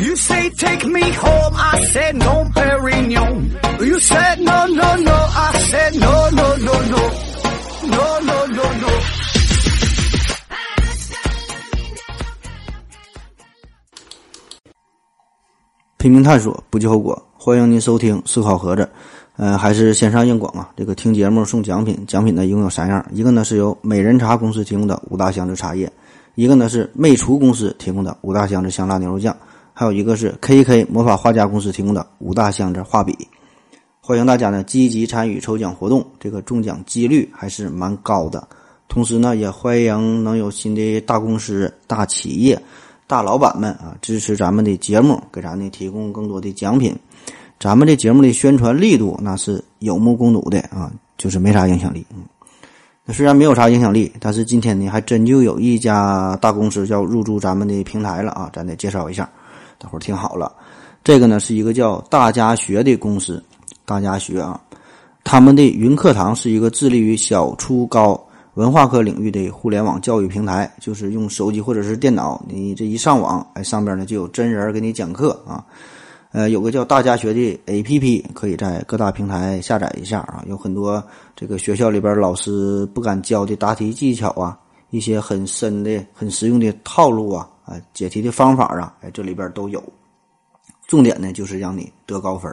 You say take me home, I said no, Perignon. You said no, no, no, I said no, no, no, no, no, no, no, no. 拼命探索，不计后果。欢迎您收听思考盒子，呃，还是线上硬广啊。这个听节目送奖品，奖品呢一共有三样，一个呢是由美人茶公司提供的五大箱子茶叶，一个呢是魅厨公司提供的五大箱子香辣牛肉酱，还有一个是 KK 魔法画家公司提供的五大箱子画笔。欢迎大家呢积极参与抽奖活动，这个中奖几率还是蛮高的。同时呢，也欢迎能有新的大公司、大企业。大老板们啊，支持咱们的节目，给咱呢提供更多的奖品。咱们这节目的宣传力度那是有目共睹的啊，就是没啥影响力。嗯，那虽然没有啥影响力，但是今天呢，还真就有一家大公司要入驻咱们的平台了啊，咱得介绍一下，大伙儿听好了。这个呢是一个叫大家学的公司，大家学啊，他们的云课堂是一个致力于小初高。文化课领域的互联网教育平台，就是用手机或者是电脑，你这一上网，哎，上边呢就有真人给你讲课啊。呃，有个叫大家学的 APP，可以在各大平台下载一下啊。有很多这个学校里边老师不敢教的答题技巧啊，一些很深的、很实用的套路啊，啊，解题的方法啊，哎，这里边都有。重点呢就是让你得高分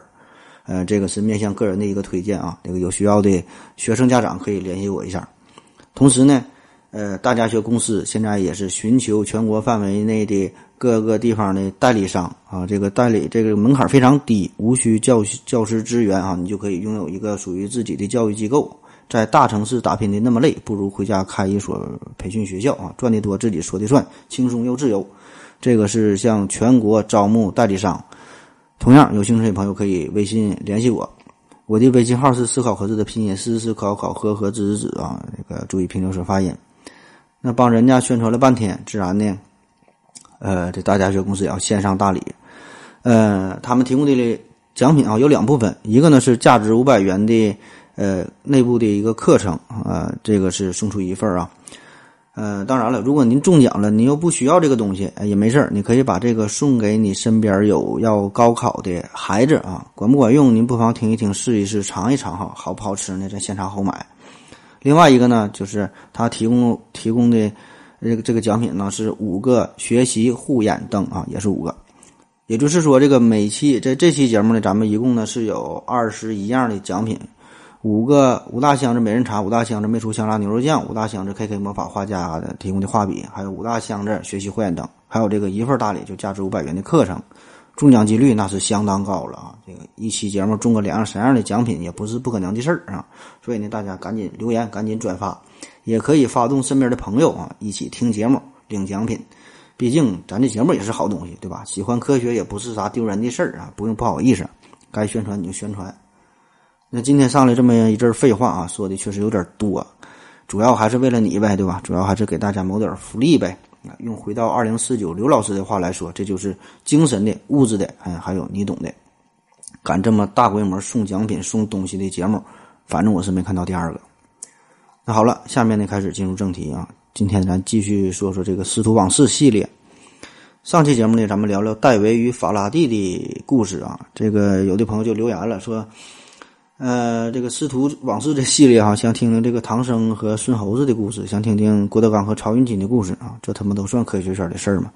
呃，这个是面向个人的一个推荐啊。这个有需要的学生家长可以联系我一下。同时呢，呃，大家学公司现在也是寻求全国范围内的各个地方的代理商啊，这个代理这个门槛非常低，无需教教师资源啊，你就可以拥有一个属于自己的教育机构。在大城市打拼的那么累，不如回家开一所培训学校啊，赚的多自己说的算，轻松又自由。这个是向全国招募代理商，同样有兴趣的朋友可以微信联系我。我的微信号是思考盒子的拼音，思思考考和和子子啊，这个注意平流声发音。那帮人家宣传了半天，自然呢，呃，这大家学公司也要献上大礼。呃，他们提供的奖品啊有两部分，一个呢是价值五百元的呃内部的一个课程啊，这个是送出一份啊。呃，当然了，如果您中奖了，您又不需要这个东西，也没事儿，你可以把这个送给你身边有要高考的孩子啊，管不管用，您不妨听一听，试一试，尝一尝哈，好不好吃呢？在现场后买。另外一个呢，就是他提供提供的这个这个奖品呢，是五个学习护眼灯啊，也是五个。也就是说，这个每期在这期节目呢，咱们一共呢是有二十一样的奖品。五个五大箱子美人茶，五大箱子魅厨香辣牛肉酱，五大箱子 KK 魔法画家的提供的画笔，还有五大箱子学习护眼灯，还有这个一份大礼，就价值五百元的课程，中奖几率那是相当高了啊！这个一期节目中个两样三样的奖品也不是不可能的事儿啊！所以呢，大家赶紧留言，赶紧转发，也可以发动身边的朋友啊，一起听节目领奖品。毕竟咱这节目也是好东西，对吧？喜欢科学也不是啥丢人的事儿啊，不用不好意思，该宣传你就宣传。那今天上来这么一阵废话啊，说的确实有点多，主要还是为了你呗，对吧？主要还是给大家谋点福利呗。用回到二零四九刘老师的话来说，这就是精神的、物质的，哎，还有你懂的。敢这么大规模送奖品、送东西的节目，反正我是没看到第二个。那好了，下面呢开始进入正题啊。今天咱继续说说这个师徒往事系列。上期节目呢，咱们聊聊戴维与法拉第的故事啊。这个有的朋友就留言了，说。呃，这个师徒往事的系列哈，想听听这个唐僧和孙猴子的故事，想听听郭德纲和曹云金的故事啊，这他妈都算科学圈的事儿嘛？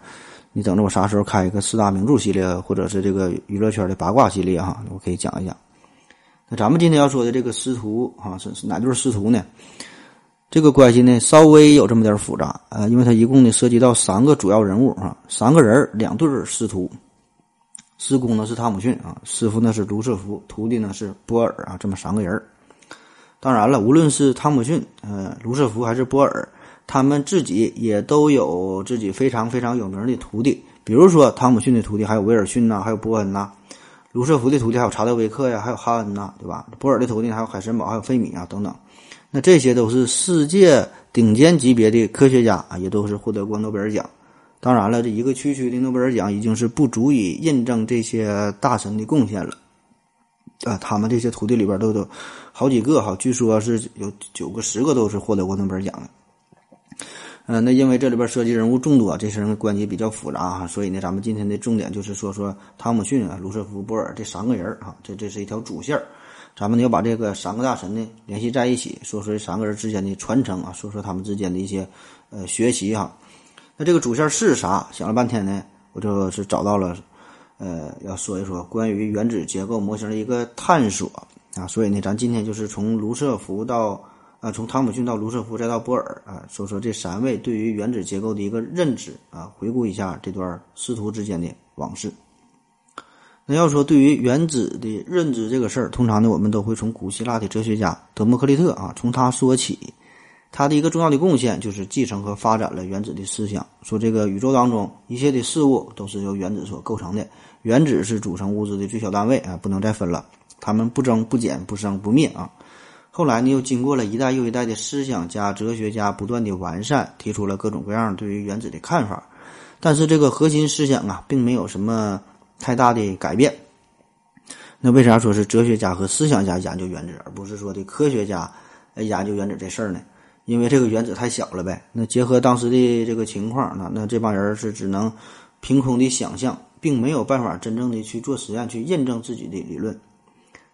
你等着我啥时候开一个四大名著系列，或者是这个娱乐圈的八卦系列哈，我可以讲一讲。那咱们今天要说的这个师徒啊，是是哪对师徒呢？这个关系呢，稍微有这么点复杂啊，因为它一共呢涉及到三个主要人物啊，三个人两对师徒。师公呢是汤姆逊啊，师傅呢是卢瑟福，徒弟呢是波尔啊，这么三个人当然了，无论是汤姆逊、呃卢瑟福还是波尔，他们自己也都有自己非常非常有名的徒弟。比如说汤姆逊的徒弟还有威尔逊呐，还有波恩呐；卢瑟福的徒弟还有查德威克呀，还有哈恩呐，对吧？波尔的徒弟还有海森堡，还有费米啊等等。那这些都是世界顶尖级别的科学家啊，也都是获得过诺贝尔奖。当然了，这一个区区的诺贝尔奖已经是不足以印证这些大神的贡献了。啊，他们这些徒弟里边都有好几个哈，据说是有九个、十个都是获得过诺贝尔奖的。嗯，那因为这里边涉及人物众多，这些人关系比较复杂哈，所以呢，咱们今天的重点就是说说汤姆逊啊、卢瑟福·波尔这三个人啊，这这是一条主线。咱们要把这个三个大神呢联系在一起，说说这三个人之间的传承啊，说说他们之间的一些呃学习哈。那这个主线是啥？想了半天呢，我就是找到了，呃，要说一说关于原子结构模型的一个探索啊。所以呢，咱今天就是从卢瑟福到。啊，从汤姆逊到卢瑟福再到波尔啊，说说这三位对于原子结构的一个认知啊，回顾一下这段师徒之间的往事。那要说对于原子的认知这个事儿，通常呢，我们都会从古希腊的哲学家德谟克利特啊，从他说起。他的一个重要的贡献就是继承和发展了原子的思想，说这个宇宙当中一切的事物都是由原子所构成的，原子是组成物质的最小单位啊，不能再分了，它们不增不减，不生不灭啊。后来呢，又经过了一代又一代的思想家、哲学家不断的完善，提出了各种各样对于原子的看法。但是这个核心思想啊，并没有什么太大的改变。那为啥说是哲学家和思想家研究原子，而不是说的科学家研究原子这事儿呢？因为这个原子太小了呗。那结合当时的这个情况，那那这帮人是只能凭空的想象，并没有办法真正的去做实验去验证自己的理论。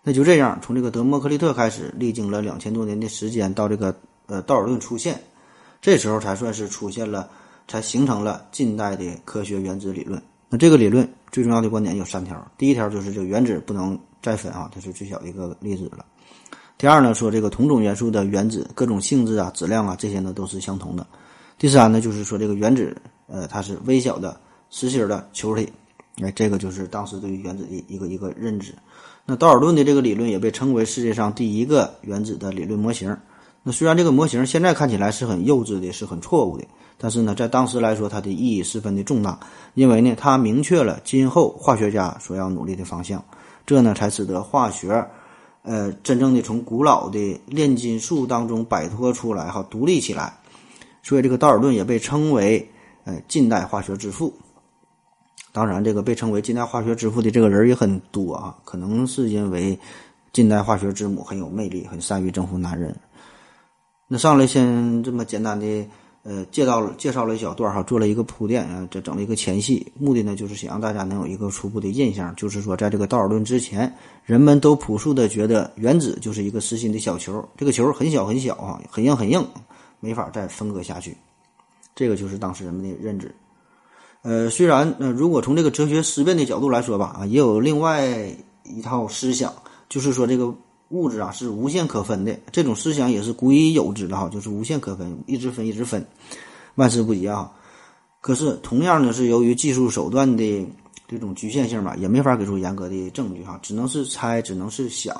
那就这样，从这个德谟克利特开始，历经了两千多年的时间，到这个呃道尔顿出现，这时候才算是出现了，才形成了近代的科学原子理论。那这个理论最重要的观点有三条：第一条就是这个原子不能再分啊，它是最小的一个粒子了；第二呢，说这个同种元素的原子各种性质啊、质量啊这些呢都是相同的；第三呢，就是说这个原子呃它是微小的实心的球体。哎，这个就是当时对于原子的一个一个认知。那道尔顿的这个理论也被称为世界上第一个原子的理论模型。那虽然这个模型现在看起来是很幼稚的，是很错误的，但是呢，在当时来说，它的意义十分的重大，因为呢，它明确了今后化学家所要努力的方向。这呢，才使得化学，呃，真正的从古老的炼金术当中摆脱出来，哈，独立起来。所以，这个道尔顿也被称为，呃，近代化学之父。当然，这个被称为近代化学之父的这个人也很多啊，可能是因为近代化学之母很有魅力，很善于征服男人。那上来先这么简单的呃介绍介绍了一小段哈，做了一个铺垫啊，这整了一个前戏，目的呢就是想让大家能有一个初步的印象，就是说在这个道尔顿之前，人们都朴素的觉得原子就是一个实心的小球，这个球很小很小啊，很硬很硬，没法再分割下去，这个就是当时人们的认知。呃，虽然呃，如果从这个哲学思辨的角度来说吧，啊，也有另外一套思想，就是说这个物质啊是无限可分的。这种思想也是古已有之的哈，就是无限可分，一直分，一直分，万事不一样。可是同样呢，是由于技术手段的这种局限性吧，也没法给出严格的证据哈，只能是猜，只能是想。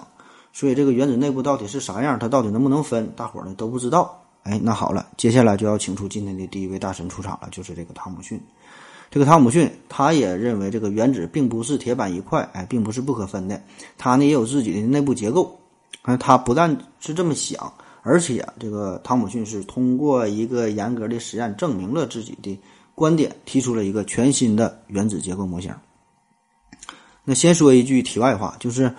所以这个原子内部到底是啥样，它到底能不能分，大伙儿呢都不知道。哎，那好了，接下来就要请出今天的第一位大神出场了，就是这个汤姆逊。这个汤姆逊，他也认为这个原子并不是铁板一块，哎，并不是不可分的。他呢也有自己的内部结构。啊，他不但是这么想，而且这个汤姆逊是通过一个严格的实验证明了自己的观点，提出了一个全新的原子结构模型。那先说一句题外话，就是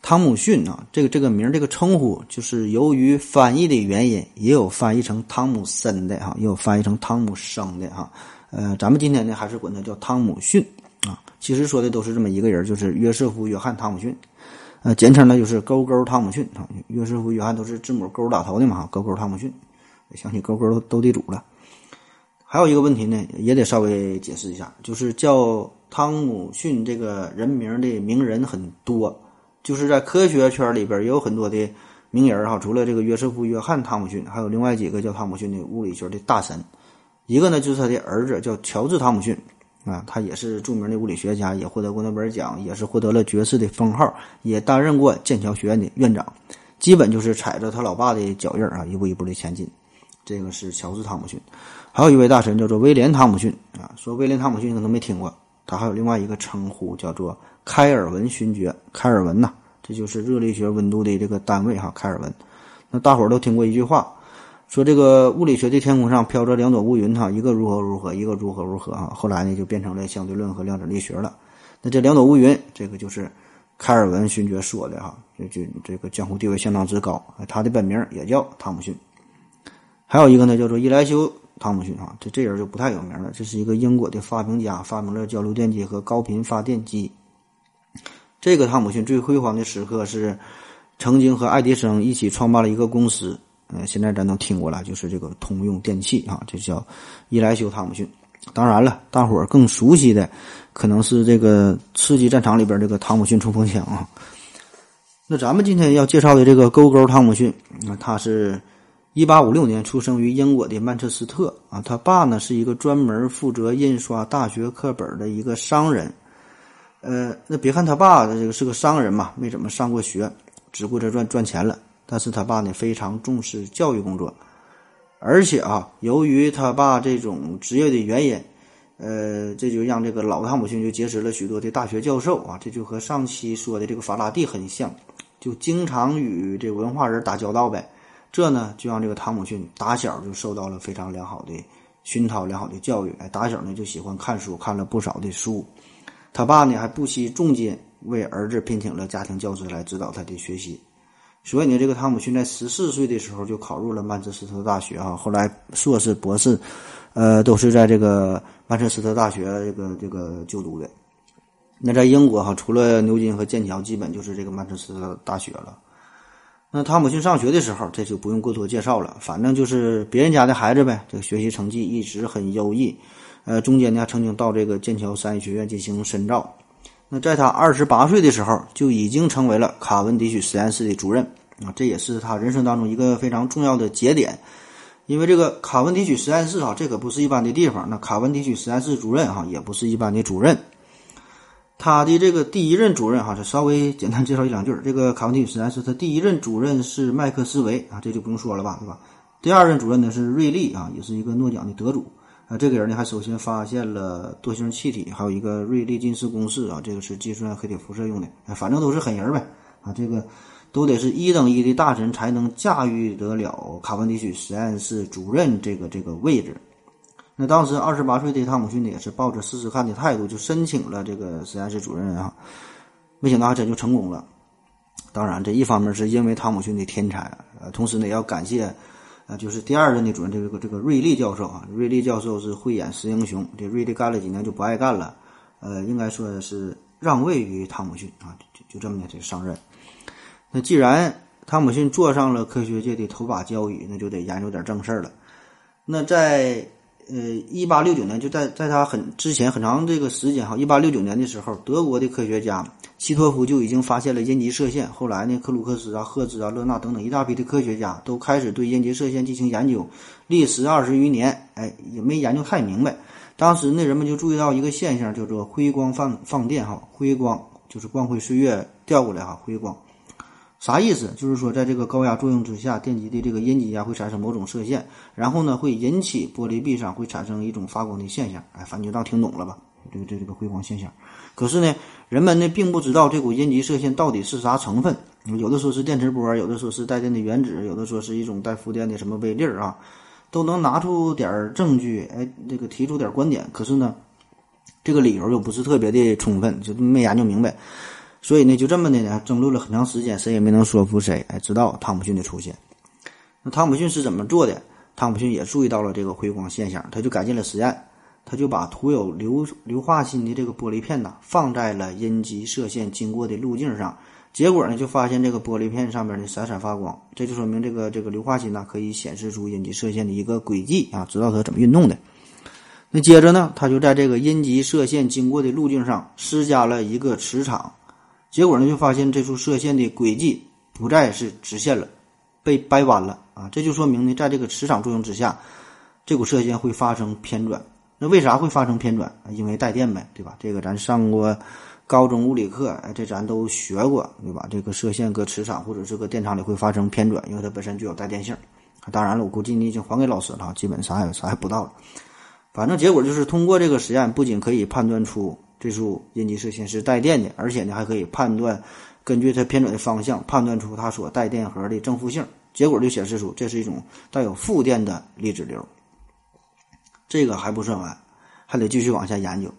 汤姆逊啊，这个这个名这个称呼，就是由于翻译的原因，也有翻译成汤姆森的哈，也有翻译成汤姆生的哈。呃，咱们今天呢还是管他叫汤姆逊啊。其实说的都是这么一个人，就是约瑟夫·约翰·汤姆逊。呃，简称呢就是勾勾汤姆逊啊。约瑟夫·约翰都是字母勾打头的嘛，勾勾汤姆逊。想起勾勾斗地主了。还有一个问题呢，也得稍微解释一下，就是叫汤姆逊这个人名的名人很多，就是在科学圈里边也有很多的名人哈。除了这个约瑟夫·约翰·汤姆逊，还有另外几个叫汤姆逊的物理学的大神。一个呢，就是他的儿子叫乔治·汤姆逊，啊，他也是著名的物理学家，也获得过诺贝尔奖，也是获得了爵士的封号，也担任过剑桥学院的院长，基本就是踩着他老爸的脚印啊，一步一步的前进。这个是乔治·汤姆逊，还有一位大神叫做威廉·汤姆逊啊，说威廉·汤姆逊可能没听过，他还有另外一个称呼叫做开尔文勋爵，开尔文呐，这就是热力学温度的这个单位哈，开尔文。那大伙儿都听过一句话。说这个物理学的天空上飘着两朵乌云，哈，一个如何如何，一个如何如何啊。后来呢，就变成了相对论和量子力学了。那这两朵乌云，这个就是开尔文勋爵说的哈，就就这个江湖地位相当之高。他的本名也叫汤姆逊。还有一个呢，叫做伊莱修汤姆逊啊，这这人就不太有名了。这是一个英国的发明家，发明了交流电机和高频发电机。这个汤姆逊最辉煌的时刻是曾经和爱迪生一起创办了一个公司，呃，现在咱都听过了，就是这个通用电气啊，这叫伊莱修·汤姆逊。当然了，大伙儿更熟悉的可能是这个《刺激战场》里边这个汤姆逊冲锋枪啊。那咱们今天要介绍的这个勾勾汤姆逊，那他是。一八五六年出生于英国的曼彻斯特啊，他爸呢是一个专门负责印刷大学课本的一个商人。呃，那别看他爸这个是个商人嘛，没怎么上过学，只顾着赚赚钱了。但是他爸呢非常重视教育工作，而且啊，由于他爸这种职业的原因，呃，这就让这个老汤姆逊就结识了许多的大学教授啊，这就和上期说的这个法拉第很像，就经常与这文化人打交道呗。这呢，就让这个汤姆逊打小就受到了非常良好的熏陶、良好的教育。哎，打小呢就喜欢看书，看了不少的书。他爸呢还不惜重金为儿子聘请了家庭教师来指导他的学习。所以呢，这个汤姆逊在十四岁的时候就考入了曼彻斯特大学哈。后来硕士、博士，呃，都是在这个曼彻斯特大学这个这个就读的。那在英国哈，除了牛津和剑桥，基本就是这个曼彻斯特大学了。那汤姆逊上学的时候，这就不用过多介绍了，反正就是别人家的孩子呗。这个学习成绩一直很优异，呃，中间呢曾经到这个剑桥商业学院进行深造。那在他二十八岁的时候，就已经成为了卡文迪许实验室的主任啊，这也是他人生当中一个非常重要的节点。因为这个卡文迪许实验室啊，这可不是一般的地方。那卡文迪许实验室主任哈，也不是一般的主任。他的这个第一任主任哈，就稍微简单介绍一两句。这个卡文迪许实验室，他第一任主任是麦克斯韦啊，这就不用说了吧，对吧？第二任主任呢是瑞利啊，也是一个诺奖的得主啊。这个人呢还首先发现了惰性气体，还有一个瑞利近视公式啊，这个是计算黑体辐射用的。反正都是狠人呗啊，这个都得是一等一的大神才能驾驭得了卡文迪许实验室主任这个这个位置。那当时二十八岁的汤姆逊呢，也是抱着试试看的态度，就申请了这个实验室主任啊。没想到还真就成功了。当然，这一方面是因为汤姆逊的天才，呃，同时呢也要感谢，那，就是第二任的主任这个这个瑞利教授啊。瑞利教授是慧眼识英雄，这瑞利干了几年就不爱干了，呃，应该说是让位于汤姆逊啊，就就这么的这上任。那既然汤姆逊坐上了科学界的头把交椅，那就得研究点正事儿了。那在呃，一八六九年就在在他很之前很长这个时间哈，一八六九年的时候，德国的科学家希托夫就已经发现了阴极射线。后来呢，克鲁克斯啊、赫兹啊、勒纳等等一大批的科学家都开始对阴极射线进行研究，历时二十余年，哎，也没研究太明白。当时呢，人们就注意到一个现象，叫做辉光放放电哈，辉光就是光辉岁月调过来哈，辉光。啥意思？就是说，在这个高压作用之下，电极的这个阴极呀会产生某种射线，然后呢会引起玻璃壁上会产生一种发光的现象。哎，反正就当听懂了吧？这个这这个辉光现象。可是呢，人们呢并不知道这股阴极射线到底是啥成分。有的说是电磁波，有的说是带电的原子，有的说是一种带负电的什么微粒儿啊，都能拿出点证据，哎，这个提出点观点。可是呢，这个理由又不是特别的充分，就没研究明白。所以呢，就这么的呢，争论了很长时间，谁也没能说服谁。哎，直到汤姆逊的出现。那汤姆逊是怎么做的？汤姆逊也注意到了这个辉光现象，他就改进了实验，他就把涂有硫硫化锌的这个玻璃片呐，放在了阴极射线经过的路径上，结果呢，就发现这个玻璃片上面呢闪闪发光，这就说明这个这个硫化锌呐可以显示出阴极射线的一个轨迹啊，知道它怎么运动的。那接着呢，他就在这个阴极射线经过的路径上施加了一个磁场。结果呢，就发现这处射线的轨迹不再是直线了，被掰弯了啊！这就说明呢，在这个磁场作用之下，这股射线会发生偏转。那为啥会发生偏转？因为带电呗，对吧？这个咱上过高中物理课，这咱都学过，对吧？这个射线搁磁场或者是搁电场里会发生偏转，因为它本身具有带电性。当然了，我估计你已经还给老师了，基本啥也啥也不到了。反正结果就是通过这个实验，不仅可以判断出。这束阴极射线是带电的，而且呢还可以判断，根据它偏转的方向判断出它所带电荷的正负性。结果就显示出这是一种带有负电的粒子流。这个还不算完，还得继续往下研究。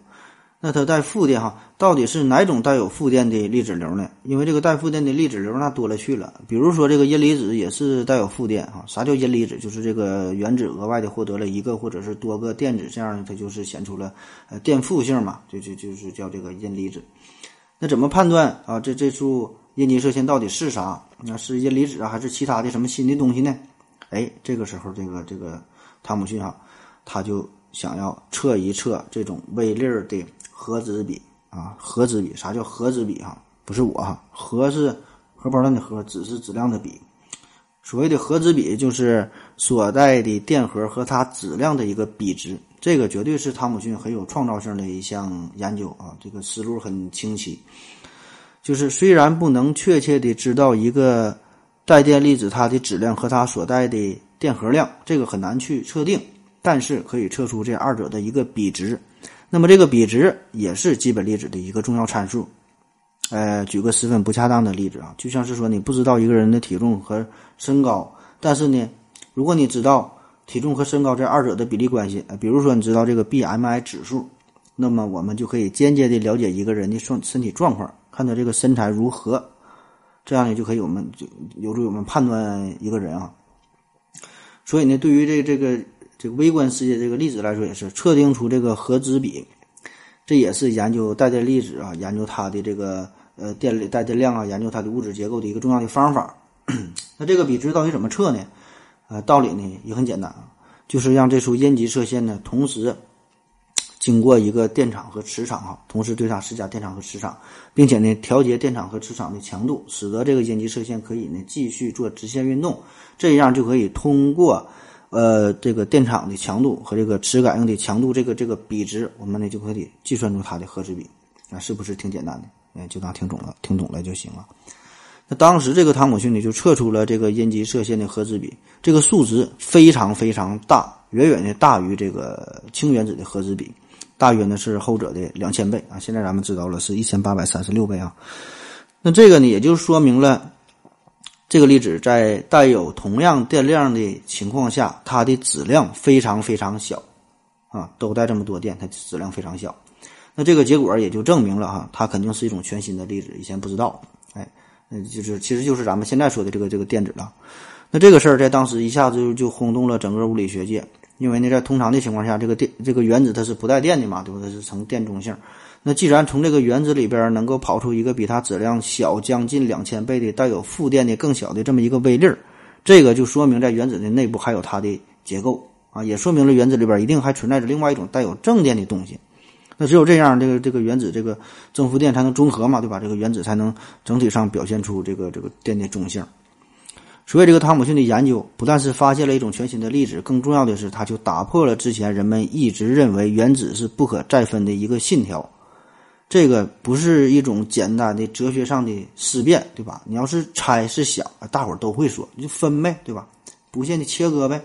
那它带负电哈，到底是哪种带有负电的粒子流呢？因为这个带负电的粒子流那多了去了，比如说这个阴离子也是带有负电哈。啥叫阴离子？就是这个原子额外的获得了一个或者是多个电子，这样呢它就是显出了呃电负性嘛，就就就是叫这个阴离子。那怎么判断啊？这这束阴极射线到底是啥？那是阴离子啊，还是其他的什么新的东西呢？哎，这个时候这个这个汤姆逊哈，他就想要测一测这种微粒儿的。核子比啊，核子比啥叫核子比哈？不是我哈，核是荷包蛋的核，子是质量的比。所谓的核子比就是所带的电荷和它质量的一个比值。这个绝对是汤姆逊很有创造性的一项研究啊，这个思路很清晰。就是虽然不能确切的知道一个带电粒子它的质量和它所带的电荷量，这个很难去测定，但是可以测出这二者的一个比值。那么这个比值也是基本粒子的一个重要参数。呃，举个十分不恰当的例子啊，就像是说你不知道一个人的体重和身高，但是呢，如果你知道体重和身高这二者的比例关系，比如说你知道这个 BMI 指数，那么我们就可以间接的了解一个人的身身体状况，看他这个身材如何，这样呢就可以我们就有助于我们判断一个人啊。所以呢，对于这这个。这个微观世界这个粒子来说也是测定出这个核子比，这也是研究带电粒子啊，研究它的这个呃电力带电量啊，研究它的物质结构的一个重要的方法。那这个比值到底怎么测呢？呃，道理呢也很简单啊，就是让这束阴极射线呢同时经过一个电场和磁场哈，同时对它施加电场和磁场，并且呢调节电场和磁场的强度，使得这个阴极射线可以呢继续做直线运动，这样就可以通过。呃，这个电场的强度和这个磁感应的强度，这个这个比值，我们呢就可以计算出它的核子比，啊，是不是挺简单的？哎，就当听懂了，听懂了就行了。那当时这个汤姆逊呢就测出了这个阴极射线的核子比，这个数值非常非常大，远远的大于这个氢原子的核子比，大约呢是后者的两千倍啊。现在咱们知道了是一千八百三十六倍啊。那这个呢也就说明了。这个粒子在带有同样电量的情况下，它的质量非常非常小，啊，都带这么多电，它质量非常小。那这个结果也就证明了哈，它肯定是一种全新的粒子，以前不知道。哎，嗯，就是其实就是咱们现在说的这个这个电子了。那这个事儿在当时一下子就就轰动了整个物理学界，因为呢，在通常的情况下，这个电这个原子它是不带电的嘛，对吧？它是呈电中性。那既然从这个原子里边能够跑出一个比它质量小将近两千倍的带有负电的更小的这么一个微粒儿，这个就说明在原子的内部还有它的结构啊，也说明了原子里边一定还存在着另外一种带有正电的东西。那只有这样，这个这个原子这个正负电才能中和嘛，对吧？这个原子才能整体上表现出这个这个电的中性。所以，这个汤姆逊的研究不但是发现了一种全新的粒子，更重要的是，他就打破了之前人们一直认为原子是不可再分的一个信条。这个不是一种简单的哲学上的思辨，对吧？你要是猜是想，大伙儿都会说，你就分呗，对吧？不限的切割呗。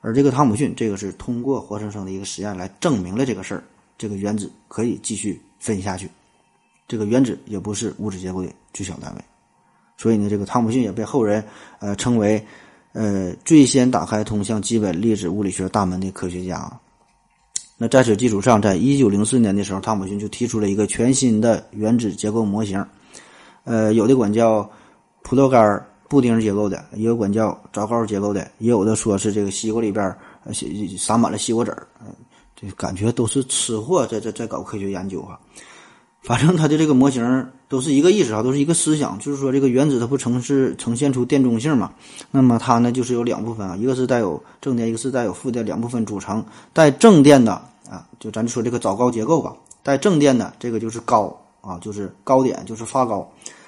而这个汤姆逊，这个是通过活生生的一个实验来证明了这个事儿，这个原子可以继续分下去，这个原子也不是物质结构的最小单位。所以呢，这个汤姆逊也被后人呃称为呃最先打开通向基本粒子物理学大门的科学家。那在此基础上，在一九零四年的时候，汤姆逊就提出了一个全新的原子结构模型，呃，有的管叫葡萄干布丁结构的，也有管叫枣糕结构的，也有的说是这个西瓜里边撒满了西瓜籽儿，这感觉都是吃货在在在搞科学研究啊。反正他的这个模型都是一个意思啊，都是一个思想，就是说这个原子它不呈是呈现出电中性嘛？那么它呢就是有两部分啊，一个是带有正电，一个是带有负电，两部分组成。带正电的啊，就咱就说这个枣糕结构吧。带正电的这个就是高啊，就是高点，就是发高；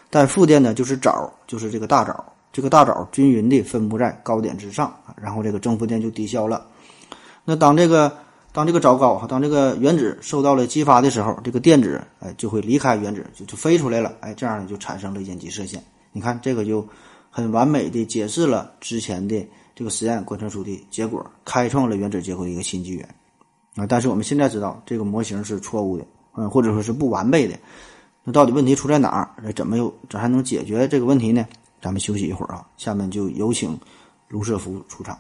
带负电的就是枣，就是这个大枣。这个大枣均匀的分布在高点之上，然后这个正负电就抵消了。那当这个。当这个糟糕哈，当这个原子受到了激发的时候，这个电子哎就会离开原子，就就飞出来了，哎，这样呢就产生了阴极射线。你看这个就很完美的解释了之前的这个实验观测出的结果，开创了原子结构的一个新纪元啊！但是我们现在知道这个模型是错误的，嗯，或者说是不完备的。那到底问题出在哪儿？怎么又怎还能解决这个问题呢？咱们休息一会儿啊，下面就有请卢瑟福出场。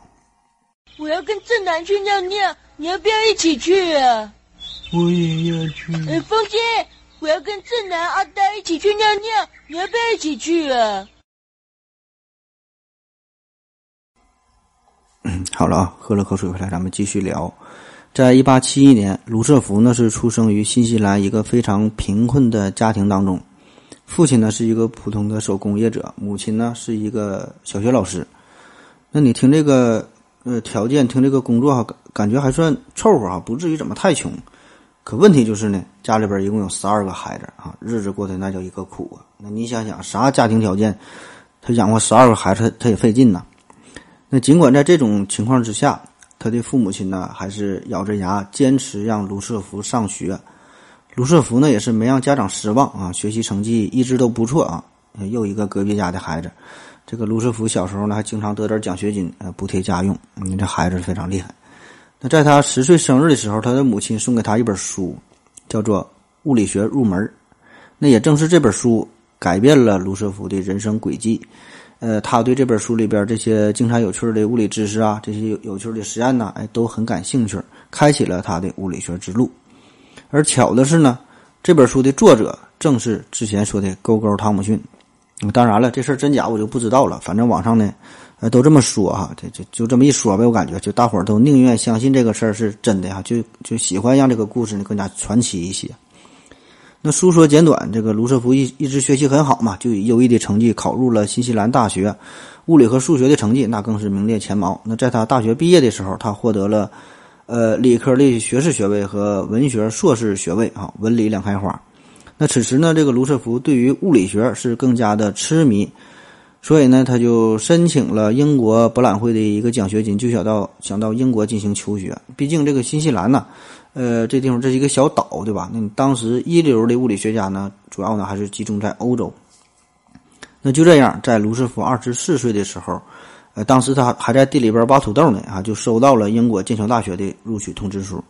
我要跟正南去尿尿，你要不要一起去啊？我也要去。哎，风姐，我要跟正南、阿呆一起去尿尿，你要不要一起去啊？嗯好了啊，喝了口水回来，咱们继续聊。在一八七一年，卢瑟福呢是出生于新西兰一个非常贫困的家庭当中，父亲呢是一个普通的手工业者，母亲呢是一个小学老师。那你听这个呃条件，听这个工作哈，感觉还算凑合哈，不至于怎么太穷。可问题就是呢，家里边一共有十二个孩子啊，日子过得那叫一个苦啊。那你想想，啥家庭条件，他养活十二个孩子，他也费劲呐。那尽管在这种情况之下，他的父母亲呢还是咬着牙坚持让卢瑟福上学。卢瑟福呢也是没让家长失望啊，学习成绩一直都不错啊。又一个隔壁家的孩子，这个卢瑟福小时候呢还经常得点奖学金，呃，补贴家用。你这孩子非常厉害。那在他十岁生日的时候，他的母亲送给他一本书，叫做《物理学入门》。那也正是这本书改变了卢瑟福的人生轨迹。呃，他对这本书里边这些经常有趣的物理知识啊，这些有趣的实验呐，哎，都很感兴趣，开启了他的物理学之路。而巧的是呢，这本书的作者正是之前说的勾勾汤姆逊。当然了，这事儿真假我就不知道了，反正网上呢，呃，都这么说哈，这就就这么一说呗，我感觉就大伙儿都宁愿相信这个事儿是真的哈，就就喜欢让这个故事呢更加传奇一些。那书说简短，这个卢瑟福一一直学习很好嘛，就以优异的成绩考入了新西兰大学，物理和数学的成绩那更是名列前茅。那在他大学毕业的时候，他获得了，呃，理科的学士学位和文学硕士学位啊，文理两开花。那此时呢，这个卢瑟福对于物理学是更加的痴迷，所以呢，他就申请了英国博览会的一个奖学金，就想到想到英国进行求学。毕竟这个新西兰呢。呃，这地方这是一个小岛，对吧？那你当时一流的物理学家呢，主要呢还是集中在欧洲。那就这样，在卢瑟福二十四岁的时候，呃，当时他还在地里边挖土豆呢，啊，就收到了英国剑桥大学的录取通知书。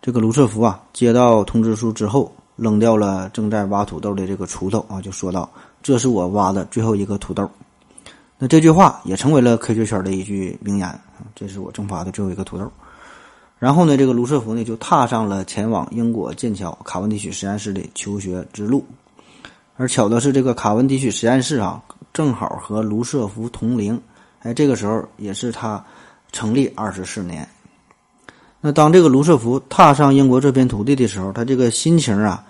这个卢瑟福啊，接到通知书之后，扔掉了正在挖土豆的这个锄头啊，就说道：“这是我挖的最后一个土豆。”那这句话也成为了科学圈的一句名言啊：“这是我蒸发的最后一个土豆。”然后呢，这个卢瑟福呢就踏上了前往英国剑桥卡文迪许实验室的求学之路。而巧的是，这个卡文迪许实验室啊，正好和卢瑟福同龄。哎，这个时候也是他成立二十四年。那当这个卢瑟福踏上英国这片土地的时候，他这个心情啊，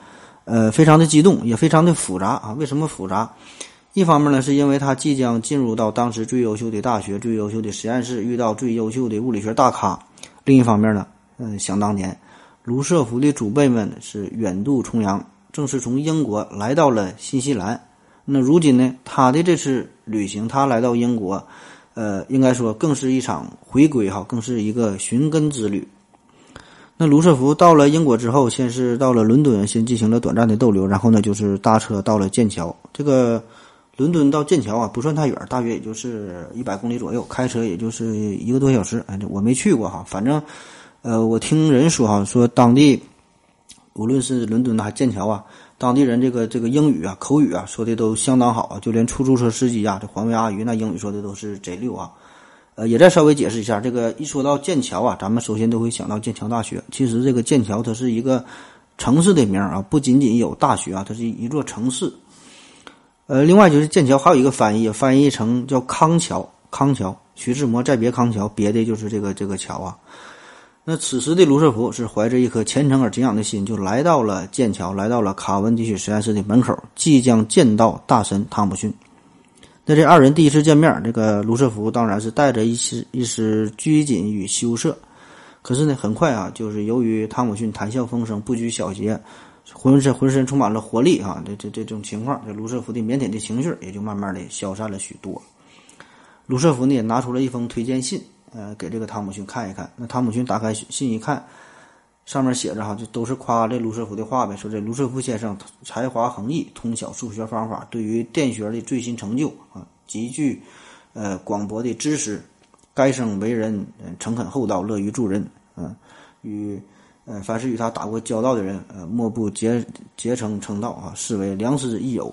呃，非常的激动，也非常的复杂啊。为什么复杂？一方面呢，是因为他即将进入到当时最优秀的大学、最优秀的实验室，遇到最优秀的物理学大咖。另一方面呢，嗯，想当年，卢瑟福的祖辈们是远渡重洋，正是从英国来到了新西兰。那如今呢，他的这次旅行，他来到英国，呃，应该说更是一场回归哈，更是一个寻根之旅。那卢瑟福到了英国之后，先是到了伦敦，先进行了短暂的逗留，然后呢，就是搭车到了剑桥。这个伦敦到剑桥啊，不算太远，大约也就是一百公里左右，开车也就是一个多小时。哎，我没去过哈，反正，呃，我听人说哈，说当地无论是伦敦还是剑桥啊，当地人这个这个英语啊，口语啊，说的都相当好啊，就连出租车司机啊，这环卫阿姨那英语说的都是贼溜啊。呃，也再稍微解释一下，这个一说到剑桥啊，咱们首先都会想到剑桥大学。其实这个剑桥它是一个城市的名儿啊，不仅仅有大学啊，它是一座城市。呃，另外就是剑桥还有一个翻译，翻译成叫康桥，康桥。徐志摩再别康桥，别的就是这个这个桥啊。那此时的卢瑟福是怀着一颗虔诚而敬仰的心，就来到了剑桥，来到了卡文迪许实验室的门口，即将见到大神汤姆逊。那这二人第一次见面，这个卢瑟福当然是带着一丝一丝拘谨与羞涩。可是呢，很快啊，就是由于汤姆逊谈笑风生，不拘小节。浑身浑身充满了活力啊！这这这种情况，这卢瑟福的腼腆的情绪也就慢慢的消散了许多。卢瑟福呢也拿出了一封推荐信，呃，给这个汤姆逊看一看。那汤姆逊打开信一看，上面写着哈，就都是夸这卢瑟福的话呗，说这卢瑟福先生才华横溢，通晓数学方法，对于电学的最新成就啊，极具呃广博的知识。该生为人诚恳厚道，乐于助人，嗯，与。呃，凡是与他打过交道的人，呃，莫不结结成称道啊，视为良师益友。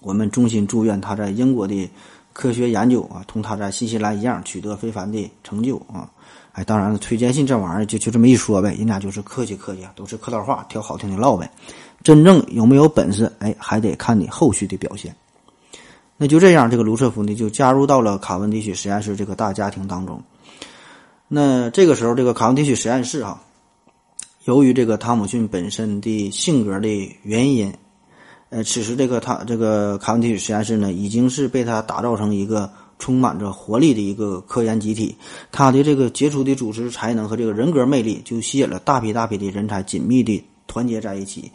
我们衷心祝愿他在英国的科学研究啊，同他在新西兰一样取得非凡的成就啊。哎，当然了，推荐信这玩意儿就就这么一说呗，人家就是客气客气啊，都是客套话，挑好听的唠呗。真正有没有本事，哎，还得看你后续的表现。那就这样，这个卢瑟福呢就加入到了卡文迪许实验室这个大家庭当中。那这个时候，这个卡文迪许实验室哈，由于这个汤姆逊本身的性格的原因，呃，此时这个他这个卡文迪许实验室呢，已经是被他打造成一个。充满着活力的一个科研集体，他的这个杰出的组织才能和这个人格魅力，就吸引了大批大批的人才紧密的团结在一起，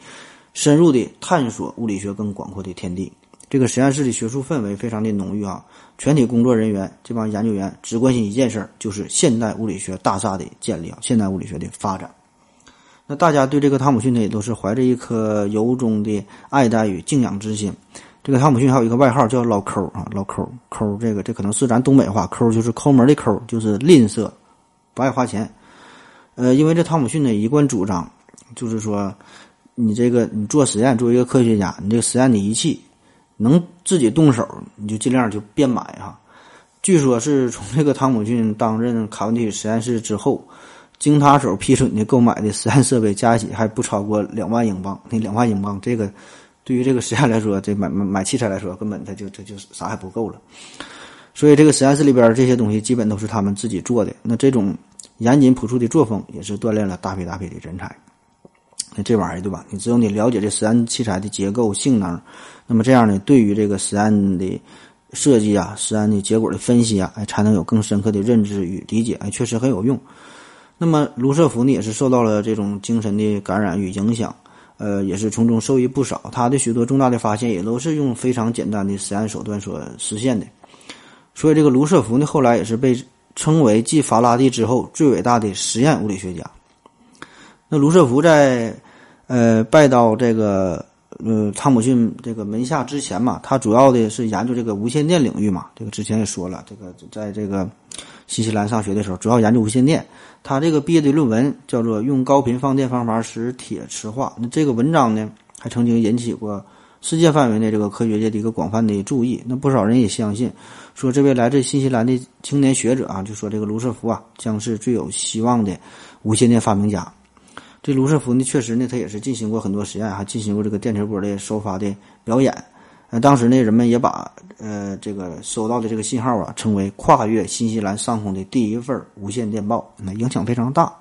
深入的探索物理学更广阔的天地。这个实验室的学术氛围非常的浓郁啊！全体工作人员这帮研究员只关心一件事儿，就是现代物理学大厦的建立啊，现代物理学的发展。那大家对这个汤姆逊呢，也都是怀着一颗由衷的爱戴与敬仰之心。这个汤姆逊还有一个外号叫老抠啊，老抠抠，这个这可能是咱东北话，抠就是抠门的抠，就是吝啬，不爱花钱。呃，因为这汤姆逊呢一贯主张，就是说，你这个你做实验，作为一个科学家，你这个实验的仪器能自己动手，你就尽量就别买哈。据说是从这个汤姆逊担任卡文迪许实验室之后，经他手批准的购买的实验设备加起还不超过两万英镑。那两万英镑这个。对于这个实验来说，这买买买器材来说，根本它就它就啥还不够了。所以这个实验室里边这些东西基本都是他们自己做的。那这种严谨朴素的作风，也是锻炼了大批大批的人才。那这玩意儿对吧？你只有你了解这实验器材的结构性能，那么这样呢，对于这个实验的设计啊、实验的结果的分析啊，哎，才能有更深刻的认知与理解。哎，确实很有用。那么卢瑟福呢，也是受到了这种精神的感染与影响。呃，也是从中受益不少。他的许多重大的发现也都是用非常简单的实验手段所实现的。所以，这个卢瑟福呢，后来也是被称为继法拉第之后最伟大的实验物理学家。那卢瑟福在呃拜到这个呃汤姆逊这个门下之前嘛，他主要的是研究这个无线电领域嘛。这个之前也说了，这个在这个。新西兰上学的时候，主要研究无线电。他这个毕业的论文叫做《用高频放电方法使铁磁化》。那这个文章呢，还曾经引起过世界范围内这个科学界的一个广泛的注意。那不少人也相信，说这位来自新西兰的青年学者啊，就说这个卢瑟福啊，将是最有希望的无线电发明家。这卢瑟福呢，确实呢，他也是进行过很多实验，还进行过这个电磁波的收发的表演。那当时呢，人们也把呃这个收到的这个信号啊，称为跨越新西兰上空的第一份无线电报，那影响非常大。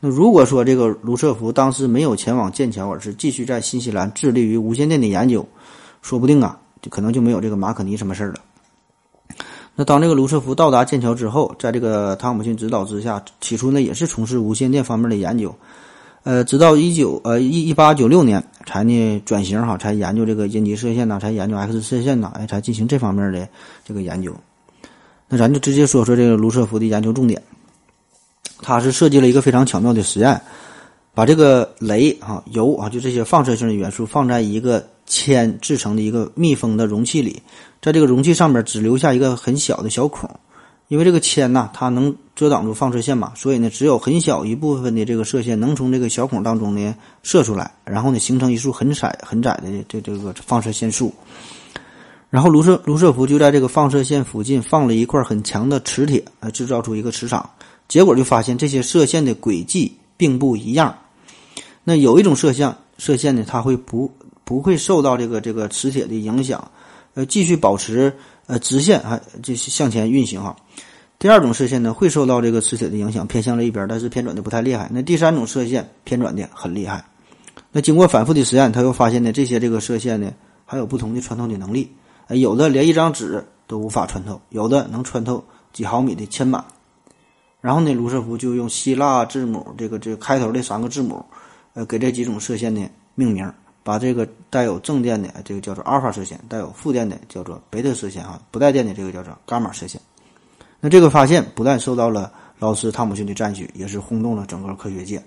那如果说这个卢瑟福当时没有前往剑桥，而是继续在新西兰致力于无线电的研究，说不定啊，就可能就没有这个马可尼什么事儿了。那当这个卢瑟福到达剑桥之后，在这个汤姆逊指导之下，起初呢也是从事无线电方面的研究。呃，直到一九呃一一八九六年才呢转型哈，才研究这个阴极射线呐，才研究 X 射线呐，哎，才进行这方面的这个研究。那咱就直接说说这个卢瑟福的研究重点。他是设计了一个非常巧妙的实验，把这个镭啊、铀啊，就这些放射性的元素放在一个铅制成的一个密封的容器里，在这个容器上面只留下一个很小的小孔。因为这个铅呐，它能遮挡住放射线嘛，所以呢，只有很小一部分的这个射线能从这个小孔当中呢射出来，然后呢形成一束很窄很窄的这这个放射线束。然后卢瑟卢瑟福就在这个放射线附近放了一块很强的磁铁，来制造出一个磁场。结果就发现这些射线的轨迹并不一样。那有一种射线射线呢，它会不不会受到这个这个磁铁的影响，呃，继续保持。呃，直线啊，就是向前运行哈。第二种射线呢，会受到这个磁铁的影响，偏向了一边，但是偏转的不太厉害。那第三种射线偏转的很厉害。那经过反复的实验，他又发现呢，这些这个射线呢，还有不同的穿透的能力。呃，有的连一张纸都无法穿透，有的能穿透几毫米的铅板。然后呢，卢瑟福就用希腊字母这个这开头的三个字母，呃，给这几种射线呢命名。把这个带有正电的这个叫做阿尔法射线，带有负电的叫做贝塔射线啊，不带电的这个叫做伽马射线。那这个发现不但受到了劳斯汤姆逊的赞许，也是轰动了整个科学界。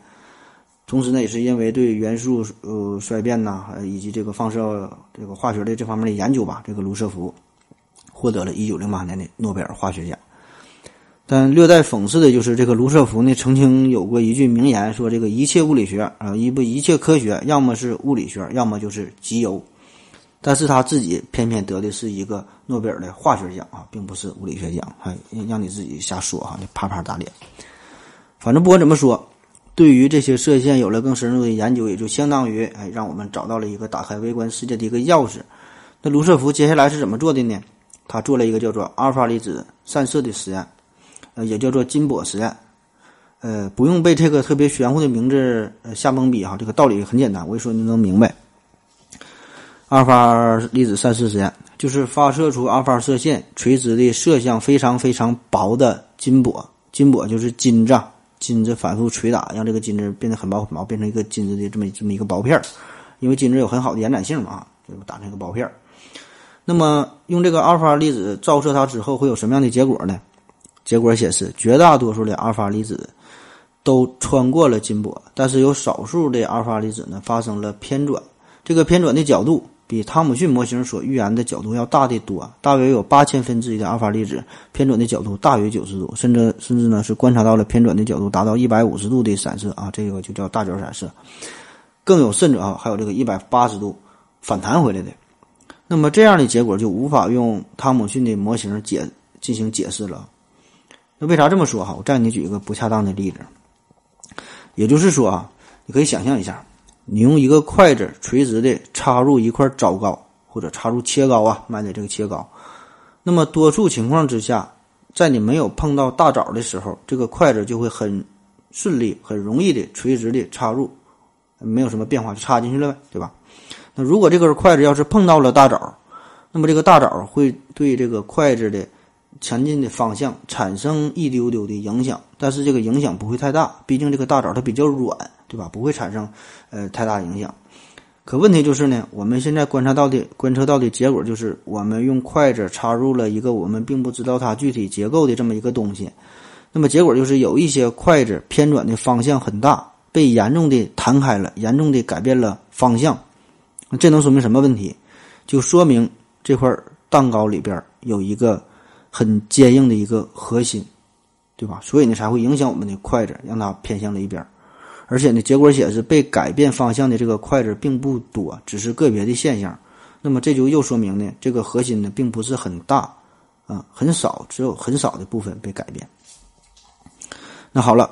同时呢，也是因为对元素呃衰变呐，以及这个放射这个化学的这方面的研究吧，这个卢瑟福获得了一九零八年的诺贝尔化学奖。但略带讽刺的就是，这个卢瑟福呢曾经有过一句名言，说这个一切物理学啊，一不一切科学，要么是物理学，要么就是集邮。但是他自己偏偏得的是一个诺贝尔的化学奖啊，并不是物理学奖，还让你自己瞎说哈，你啪啪打脸。反正不管怎么说，对于这些射线有了更深入的研究，也就相当于哎，让我们找到了一个打开微观世界的一个钥匙。那卢瑟福接下来是怎么做的呢？他做了一个叫做阿尔法粒子散射的实验，呃，也叫做金箔实验。呃，不用被这个特别玄乎的名字呃吓懵逼哈，这个道理很简单，我一说你能明白。阿尔法粒子散射实验就是发射出阿尔法射线，垂直的射向非常非常薄的金箔，金箔就是金子，金子反复捶打，让这个金子变得很薄很薄，变成一个金子的这么这么一个薄片儿。因为金子有很好的延展性嘛，就打成一个薄片儿。那么用这个阿尔法粒子照射它之后，会有什么样的结果呢？结果显示，绝大多数的阿尔法粒子。都穿过了金箔，但是有少数的阿尔法粒子呢发生了偏转，这个偏转的角度比汤姆逊模型所预言的角度要大得多，大约有八千分之一的阿尔法粒子偏转的角度大于九十度，甚至甚至呢是观察到了偏转的角度达到一百五十度的散射啊，这个就叫大角散射。更有甚者啊，还有这个一百八十度反弹回来的，那么这样的结果就无法用汤姆逊的模型解进行解释了。那为啥这么说哈？我再给你举一个不恰当的例子。也就是说啊，你可以想象一下，你用一个筷子垂直的插入一块枣糕或者插入切糕啊，卖的这个切糕，那么多数情况之下，在你没有碰到大枣的时候，这个筷子就会很顺利、很容易的垂直的插入，没有什么变化就插进去了呗，对吧？那如果这根筷子要是碰到了大枣，那么这个大枣会对这个筷子的。前进的方向产生一丢丢的影响，但是这个影响不会太大，毕竟这个大枣它比较软，对吧？不会产生呃太大影响。可问题就是呢，我们现在观察到的观测到的结果就是，我们用筷子插入了一个我们并不知道它具体结构的这么一个东西，那么结果就是有一些筷子偏转的方向很大，被严重的弹开了，严重的改变了方向。这能说明什么问题？就说明这块蛋糕里边有一个。很坚硬的一个核心，对吧？所以呢，才会影响我们的筷子，让它偏向了一边。而且呢，结果显示被改变方向的这个筷子并不多，只是个别的现象。那么这就又说明呢，这个核心呢并不是很大，啊，很少，只有很少的部分被改变。那好了，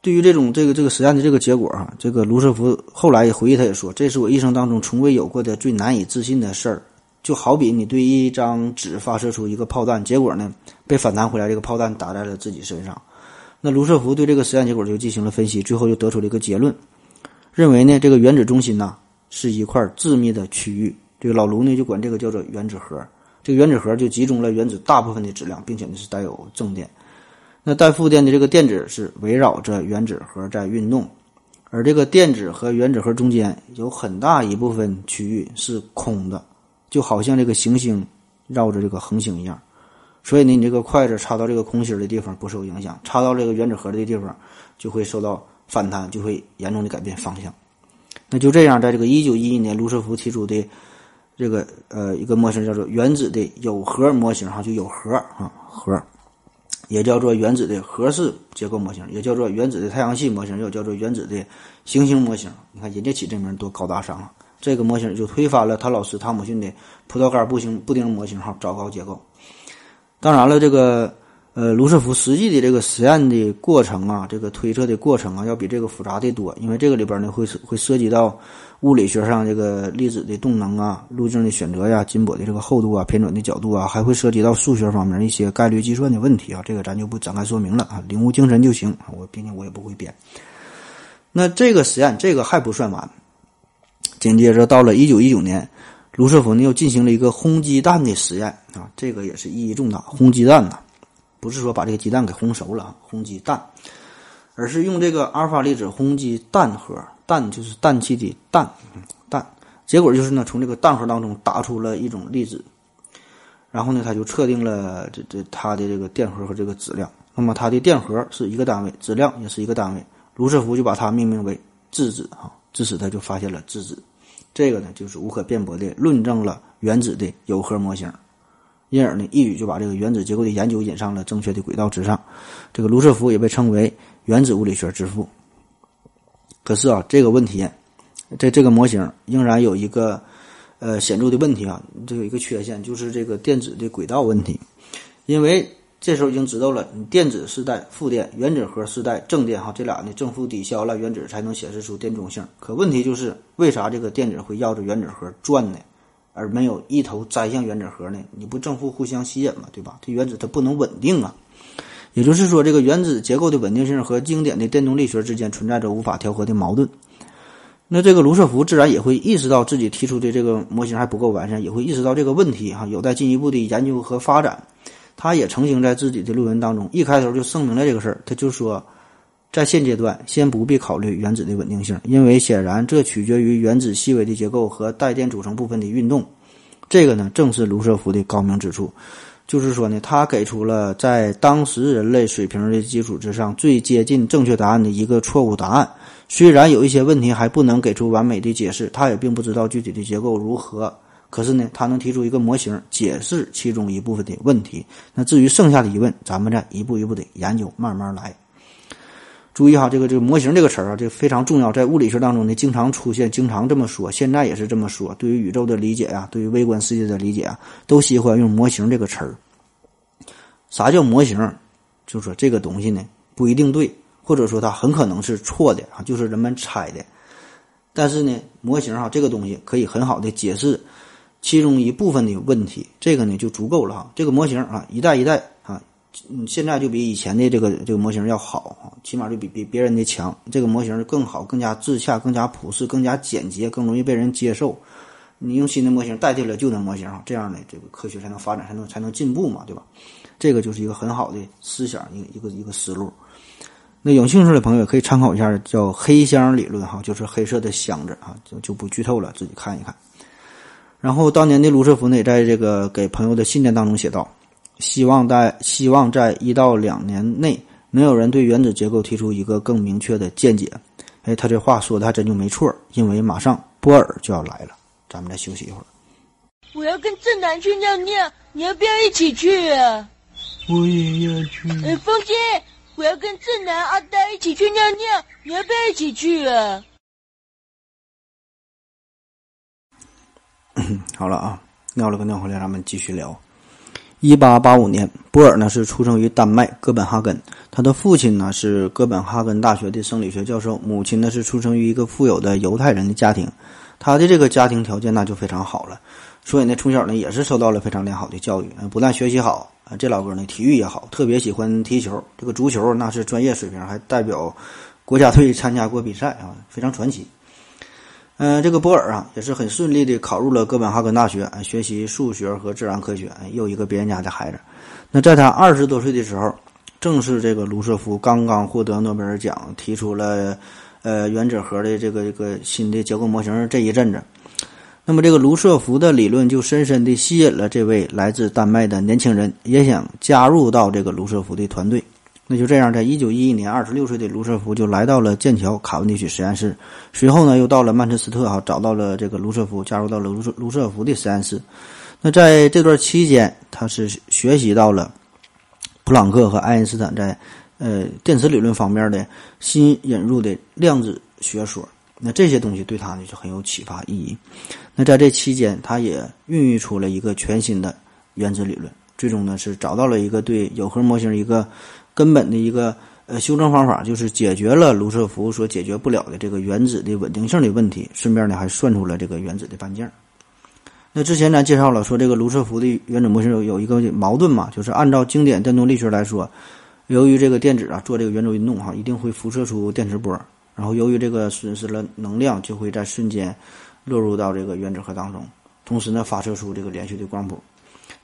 对于这种这个这个实验的这个结果啊，这个卢瑟福后来也回忆，他也说，这是我一生当中从未有过的最难以置信的事儿。就好比你对一张纸发射出一个炮弹，结果呢被反弹回来，这个炮弹打在了自己身上。那卢瑟福对这个实验结果就进行了分析，最后就得出了一个结论，认为呢这个原子中心呐是一块致密的区域。这个老卢呢就管这个叫做原子核。这个原子核就集中了原子大部分的质量，并且呢是带有正电。那带负电的这个电子是围绕着原子核在运动，而这个电子和原子核中间有很大一部分区域是空的。就好像这个行星绕着这个恒星一样，所以呢，你这个筷子插到这个空心的地方不受影响，插到这个原子核的地方就会受到反弹，就会严重的改变方向。那就这样，在这个一九一一年，卢瑟福提出的这个呃一个模型叫做原子的有核模型，哈，就有核啊核，也叫做原子的核式结构模型，也叫做原子的太阳系模型，又叫做原子的行星模型。你看人家起这名多高大上啊！这个模型就推翻了他老师汤姆逊的葡萄干布形布丁模型号糟糕结构。当然了，这个呃卢瑟福实际的这个实验的过程啊，这个推测的过程啊，要比这个复杂的多。因为这个里边呢会会涉及到物理学上这个粒子的动能啊、路径的选择呀、金箔的这个厚度啊、偏转的角度啊，还会涉及到数学方面一些概率计算的问题啊。这个咱就不展开说明了啊，领悟精神就行。我毕竟我也不会编。那这个实验，这个还不算完。紧接着到了一九一九年，卢瑟福呢又进行了一个轰鸡蛋的实验啊，这个也是意义重大。轰鸡蛋呢，不是说把这个鸡蛋给烘熟了，轰鸡蛋，而是用这个阿尔法粒子轰击蛋核，氮就是氮气的氮，氮。结果就是呢，从这个蛋核当中打出了一种粒子，然后呢，他就测定了这这它的这个电荷和这个质量。那么它的电荷是一个单位，质量也是一个单位，卢瑟福就把它命名为质子啊。自此，他就发现了质子，这个呢就是无可辩驳的论证了原子的有核模型，因而呢一语就把这个原子结构的研究引上了正确的轨道之上。这个卢瑟福也被称为原子物理学之父。可是啊，这个问题，在这个模型仍然有一个呃显著的问题啊，这有一个缺陷就是这个电子的轨道问题，因为这时候已经知道了，你电子是带负电，原子核是带正电哈，这俩呢正负抵消了，原子才能显示出电中性。可问题就是为啥这个电子会绕着原子核转呢？而没有一头栽向原子核呢？你不正负互相吸引嘛，对吧？这原子它不能稳定啊。也就是说，这个原子结构的稳定性和经典的电动力学之间存在着无法调和的矛盾。那这个卢瑟福自然也会意识到自己提出的这个模型还不够完善，也会意识到这个问题哈，有待进一步的研究和发展。他也曾经在自己的论文当中一开头就声明了这个事儿，他就说，在现阶段先不必考虑原子的稳定性，因为显然这取决于原子细微的结构和带电组成部分的运动。这个呢，正是卢瑟福的高明之处，就是说呢，他给出了在当时人类水平的基础之上最接近正确答案的一个错误答案。虽然有一些问题还不能给出完美的解释，他也并不知道具体的结构如何。可是呢，他能提出一个模型解释其中一部分的问题。那至于剩下的疑问，咱们再一步一步的研究，慢慢来。注意哈，这个这个模型这个词儿啊，这非常重要，在物理学当中呢经常出现，经常这么说，现在也是这么说。对于宇宙的理解呀，对于微观世界的理解啊，都喜欢用模型这个词儿。啥叫模型？就说这个东西呢不一定对，或者说它很可能是错的啊，就是人们猜的。但是呢，模型哈这个东西可以很好的解释其中一部分的问题，这个呢就足够了哈。这个模型啊，一代一代啊。嗯，现在就比以前的这个这个模型要好啊，起码就比比别人的强。这个模型更好，更加自洽，更加普适，更加简洁，更容易被人接受。你用新的模型代替了旧的模型，这样的这个科学才能发展，才能才能进步嘛，对吧？这个就是一个很好的思想，一个一个一个思路。那有兴趣的朋友也可以参考一下叫黑箱理论哈，就是黑色的箱子啊，就就不剧透了，自己看一看。然后当年的卢瑟福呢，也在这个给朋友的信件当中写道。希望在希望在一到两年内，能有人对原子结构提出一个更明确的见解。哎，他这话说的还真就没错，因为马上波尔就要来了。咱们再休息一会儿。我要跟正南去尿尿，你要不要一起去啊？我也要去。哎，风姐，我要跟正南、阿呆一起去尿尿，你要不要一起去啊？好了啊，尿了个尿回来，咱们继续聊。一八八五年，波尔呢是出生于丹麦哥本哈根。他的父亲呢是哥本哈根大学的生理学教授，母亲呢是出生于一个富有的犹太人的家庭。他的这个家庭条件那就非常好了，所以呢从小呢也是受到了非常良好的教育。不但学习好，啊这老哥呢体育也好，特别喜欢踢球。这个足球那是专业水平，还代表国家队参加过比赛啊，非常传奇。嗯，这个波尔啊，也是很顺利的考入了哥本哈根大学，学习数学和自然科学。又一个别人家的孩子。那在他二十多岁的时候，正是这个卢瑟福刚刚获得诺贝尔奖，提出了呃原子核的这个这个新的结构模型这一阵子。那么这个卢瑟福的理论就深深的吸引了这位来自丹麦的年轻人，也想加入到这个卢瑟福的团队。那就这样，在一九一一年，二十六岁的卢瑟福就来到了剑桥卡文迪许实验室。随后呢，又到了曼彻斯特，哈，找到了这个卢瑟福，加入到了卢卢瑟福的实验室。那在这段期间，他是学习到了普朗克和爱因斯坦在呃电磁理论方面的新引入的量子学说。那这些东西对他呢就很有启发意义。那在这期间，他也孕育出了一个全新的原子理论，最终呢是找到了一个对有核模型一个。根本的一个呃修正方法，就是解决了卢瑟福所解决不了的这个原子的稳定性的问题，顺便呢还算出了这个原子的半径。那之前咱介绍了，说这个卢瑟福的原子模型有有一个矛盾嘛，就是按照经典电动力学来说，由于这个电子啊做这个圆周运动哈，一定会辐射出电磁波，然后由于这个损失了能量，就会在瞬间落入到这个原子核当中，同时呢发射出这个连续的光谱。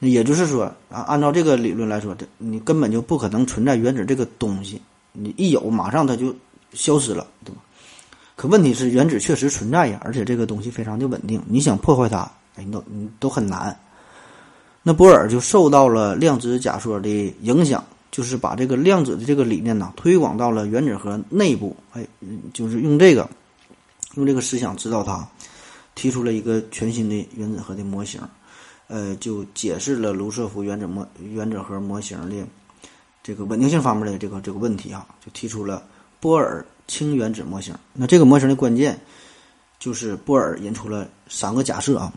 也就是说啊，按照这个理论来说，这你根本就不可能存在原子这个东西，你一有马上它就消失了，对吧？可问题是原子确实存在呀，而且这个东西非常的稳定，你想破坏它，哎，你都你都很难。那波尔就受到了量子假说的影响，就是把这个量子的这个理念呢推广到了原子核内部，哎，就是用这个用这个思想指导他，提出了一个全新的原子核的模型。呃，就解释了卢瑟福原子模原子核模型的这个稳定性方面的这个这个问题啊，就提出了波尔氢原子模型。那这个模型的关键就是波尔引出了三个假设啊。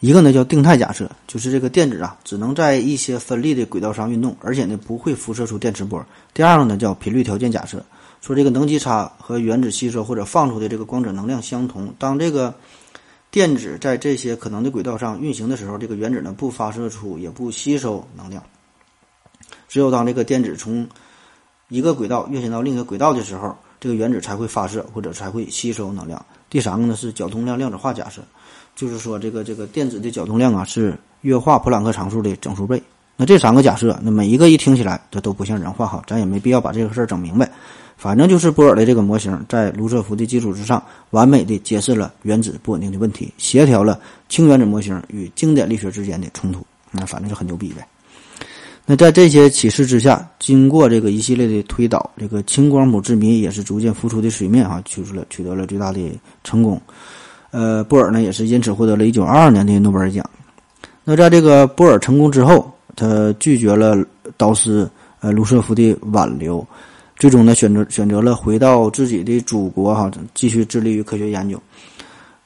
一个呢叫定态假设，就是这个电子啊只能在一些分立的轨道上运动，而且呢不会辐射出电磁波。第二个呢叫频率条件假设，说这个能级差和原子吸收或者放出的这个光子能量相同，当这个电子在这些可能的轨道上运行的时候，这个原子呢不发射出也不吸收能量。只有当这个电子从一个轨道运行到另一个轨道的时候，这个原子才会发射或者才会吸收能量。第三个呢是角动量量子化假设，就是说这个这个电子的角动量啊是约化普朗克常数的整数倍。那这三个假设，那每一个一听起来这都不像人话哈，咱也没必要把这个事儿整明白。反正就是波尔的这个模型在卢瑟福的基础之上，完美的解释了原子不稳定的问题，协调了氢原子模型与经典力学之间的冲突。那反正就很牛逼呗。那在这些启示之下，经过这个一系列的推导，这个氢光谱之谜也是逐渐浮出的水面啊，取出了取得了最大的成功。呃，波尔呢也是因此获得了一九二二年的诺贝尔奖。那在这个波尔成功之后，他拒绝了导师呃卢瑟福的挽留。最终呢，选择选择了回到自己的祖国哈，继续致力于科学研究。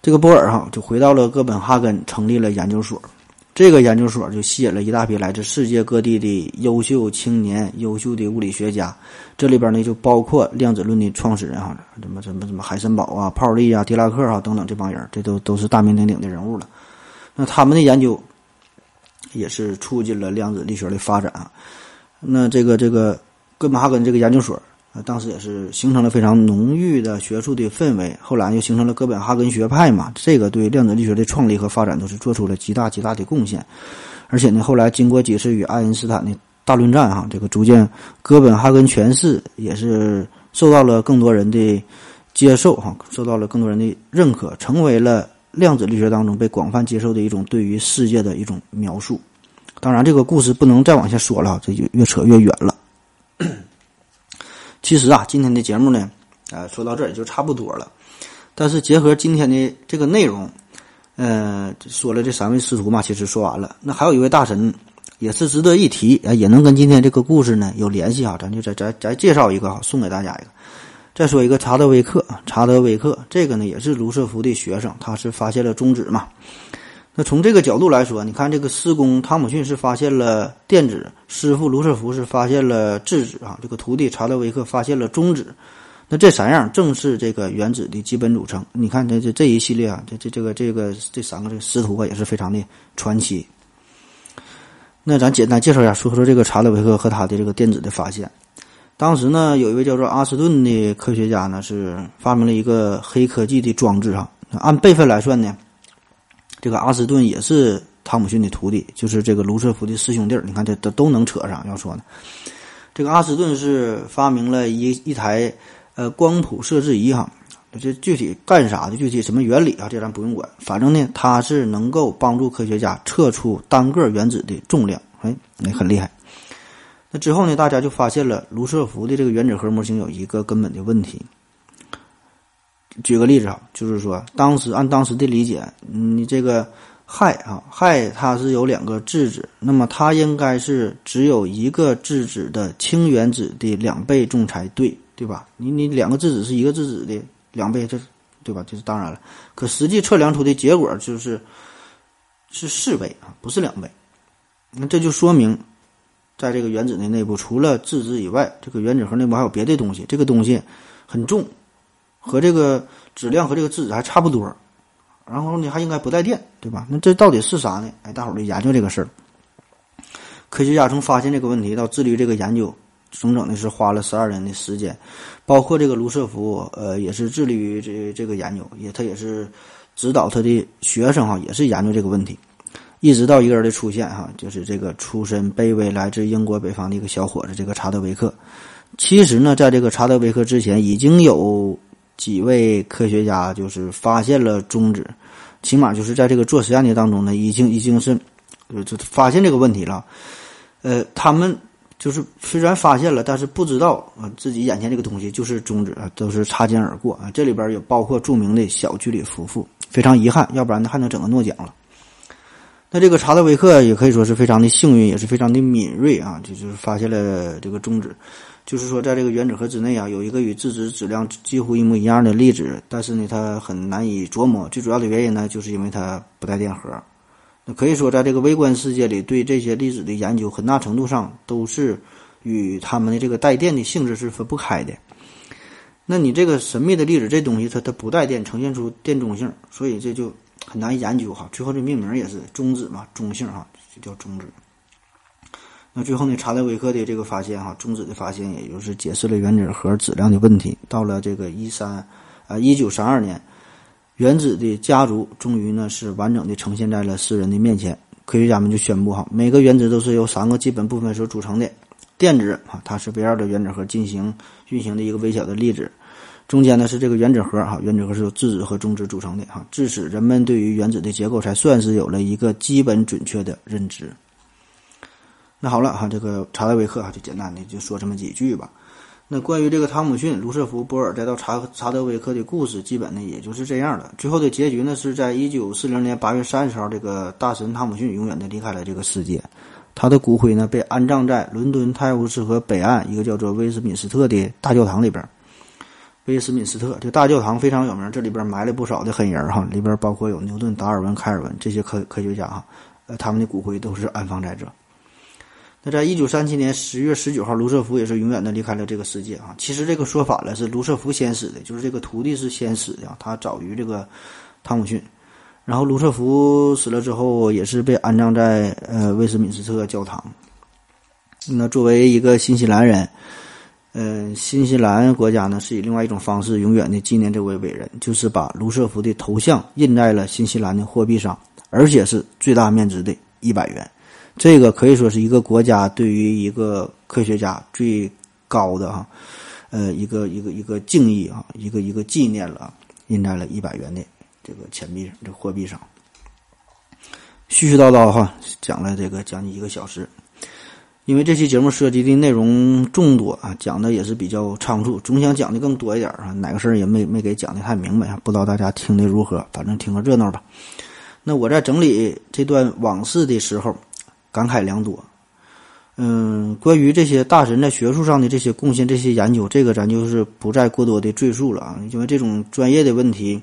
这个波尔哈就回到了哥本哈根，成立了研究所。这个研究所就吸引了一大批来自世界各地的优秀青年、优秀的物理学家。这里边呢，就包括量子论的创始人哈，什么什么什么海森堡啊、泡利啊、狄拉克啊等等这帮人，这都都是大名鼎鼎的人物了。那他们的研究也是促进了量子力学的发展啊。那这个这个。哥本哈根这个研究所啊，当时也是形成了非常浓郁的学术的氛围。后来又形成了哥本哈根学派嘛，这个对量子力学的创立和发展都是做出了极大极大的贡献。而且呢，后来经过几次与爱因斯坦的大论战，哈，这个逐渐哥本哈根诠释也是受到了更多人的接受，哈，受到了更多人的认可，成为了量子力学当中被广泛接受的一种对于世界的一种描述。当然，这个故事不能再往下说了，这就越扯越远了。其实啊，今天的节目呢，呃，说到这儿也就差不多了。但是结合今天的这个内容，呃，说了这三位师徒嘛，其实说完了。那还有一位大神也是值得一提，啊，也能跟今天这个故事呢有联系啊。咱就再再再介绍一个哈，送给大家一个。再说一个查德威克，查德威克这个呢也是卢瑟福的学生，他是发现了中子嘛。那从这个角度来说，你看这个师公汤姆逊是发现了电子，师傅卢瑟福是发现了质子啊，这个徒弟查德维克发现了中子，那这三样正是这个原子的基本组成。你看这这这一系列啊，这这这个这个这三个这个师徒啊，也是非常的传奇。那咱简单介绍一下，说说这个查德维克和他的这个电子的发现。当时呢，有一位叫做阿斯顿的科学家呢，是发明了一个黑科技的装置哈，按辈分来算呢。这个阿斯顿也是汤姆逊的徒弟，就是这个卢瑟福的师兄弟。你看，这都都能扯上。要说呢，这个阿斯顿是发明了一一台呃光谱设置仪哈，这具体干啥的，具体什么原理啊，这咱不用管。反正呢，它是能够帮助科学家测出单个原子的重量，哎，那很厉害。那之后呢，大家就发现了卢瑟福的这个原子核模型有一个根本的问题。举个例子啊，就是说，当时按当时的理解，你这个氦啊，氦它是有两个质子，那么它应该是只有一个质子的氢原子的两倍重才对，对吧？你你两个质子是一个质子的两倍，这对吧？这是当然了。可实际测量出的结果就是是四倍啊，不是两倍。那这就说明，在这个原子的内部，除了质子以外，这个原子核内部还有别的东西，这个东西很重。和这个质量和这个质子还差不多，然后呢还应该不带电，对吧？那这到底是啥呢？哎，大伙儿就研究这个事儿。科学家从发现这个问题到致力于这个研究，整整的是花了十二年的时间，包括这个卢瑟福，呃，也是致力于这这个研究，也他也是指导他的学生哈，也是研究这个问题，一直到一个人的出现哈，就是这个出身卑微、来自英国北方的一个小伙子，这个查德维克。其实呢，在这个查德维克之前，已经有。几位科学家就是发现了中子，起码就是在这个做实验的当中呢，已经已经是，就发现这个问题了。呃，他们就是虽然发现了，但是不知道啊自己眼前这个东西就是中子啊，都是擦肩而过啊。这里边也包括著名的小居里夫妇，非常遗憾，要不然呢还能整个诺奖了。那这个查德维克也可以说是非常的幸运，也是非常的敏锐啊，就就是发现了这个中子。就是说，在这个原子核之内啊，有一个与质子质量几乎一模一样的粒子，但是呢，它很难以琢磨。最主要的原因呢，就是因为它不带电荷。那可以说，在这个微观世界里，对这些粒子的研究，很大程度上都是与它们的这个带电的性质是分不开的。那你这个神秘的粒子，这东西它它不带电，呈现出电中性，所以这就很难研究哈。最后这命名也是中子嘛，中性哈，就叫中子。那最后呢，查德维克的这个发现哈，中子的发现，也就是解释了原子核质量的问题。到了这个一三啊一九三二年，原子的家族终于呢是完整的呈现在了世人的面前。科学家们就宣布哈，每个原子都是由三个基本部分所组成的。电子啊，它是围绕着原子核进行运行的一个微小的粒子，中间呢是这个原子核哈，原子核是由质子和中子组成的哈。至此，人们对于原子的结构才算是有了一个基本准确的认知。那好了哈，这个查德维克哈就简单的就说这么几句吧。那关于这个汤姆逊、卢瑟福、波尔再到查查德维克的故事，基本呢也就是这样的。最后的结局呢是在一九四零年八月三十号，这个大神汤姆逊永远的离开了这个世界。他的骨灰呢被安葬在伦敦泰晤士河北岸一个叫做威斯敏斯特的大教堂里边。威斯敏斯特这大教堂非常有名，这里边埋了不少的狠人哈，里边包括有牛顿、达尔文、开尔文这些科科学家哈，呃，他们的骨灰都是安放在这。那在一九三七年十月十九号，卢瑟福也是永远的离开了这个世界啊。其实这个说法了是卢瑟福先死的，就是这个徒弟是先死的啊，他早于这个汤姆逊。然后卢瑟福死了之后，也是被安葬在呃威斯敏斯特教堂。那作为一个新西兰人，嗯，新西兰国家呢是以另外一种方式永远的纪念这位伟人，就是把卢瑟福的头像印在了新西兰的货币上，而且是最大面值的一百元。这个可以说是一个国家对于一个科学家最高的哈，呃，一个一个一个敬意啊，一个一个纪念了，印在了一百元的。这个钱币这货币上，絮絮叨叨哈讲了这个将近一个小时，因为这期节目涉及的内容众多啊，讲的也是比较仓促，总想讲的更多一点啊，哪个事儿也没没给讲的太明白啊，不知道大家听的如何，反正听个热闹吧。那我在整理这段往事的时候，感慨良多。嗯，关于这些大神在学术上的这些贡献、这些研究，这个咱就是不再过多的赘述了啊，因为这种专业的问题。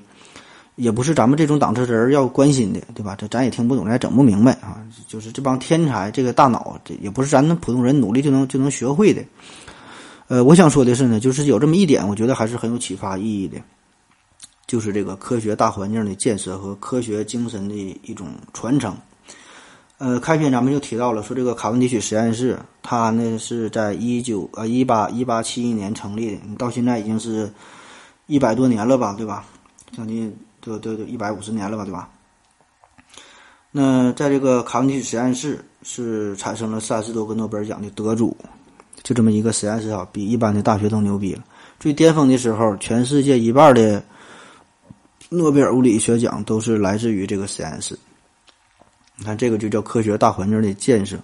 也不是咱们这种档次人要关心的，对吧？这咱也听不懂，咱也整不明白啊。就是这帮天才，这个大脑，这也不是咱们普通人努力就能就能学会的。呃，我想说的是呢，就是有这么一点，我觉得还是很有启发意义的，就是这个科学大环境的建设和科学精神的一种传承。呃，开篇咱们就提到了，说这个卡文迪许实验室，它呢是在一九呃一八一八七一年成立的，到现在已经是一百多年了吧，对吧？将近。都都都一百五十年了吧，对吧？那在这个卡文迪许实验室是产生了三十多个诺贝尔奖的得主，就这么一个实验室啊，比一般的大学都牛逼了。最巅峰的时候，全世界一半的诺贝尔物理学奖都是来自于这个实验室。你看，这个就叫科学大环境的建设，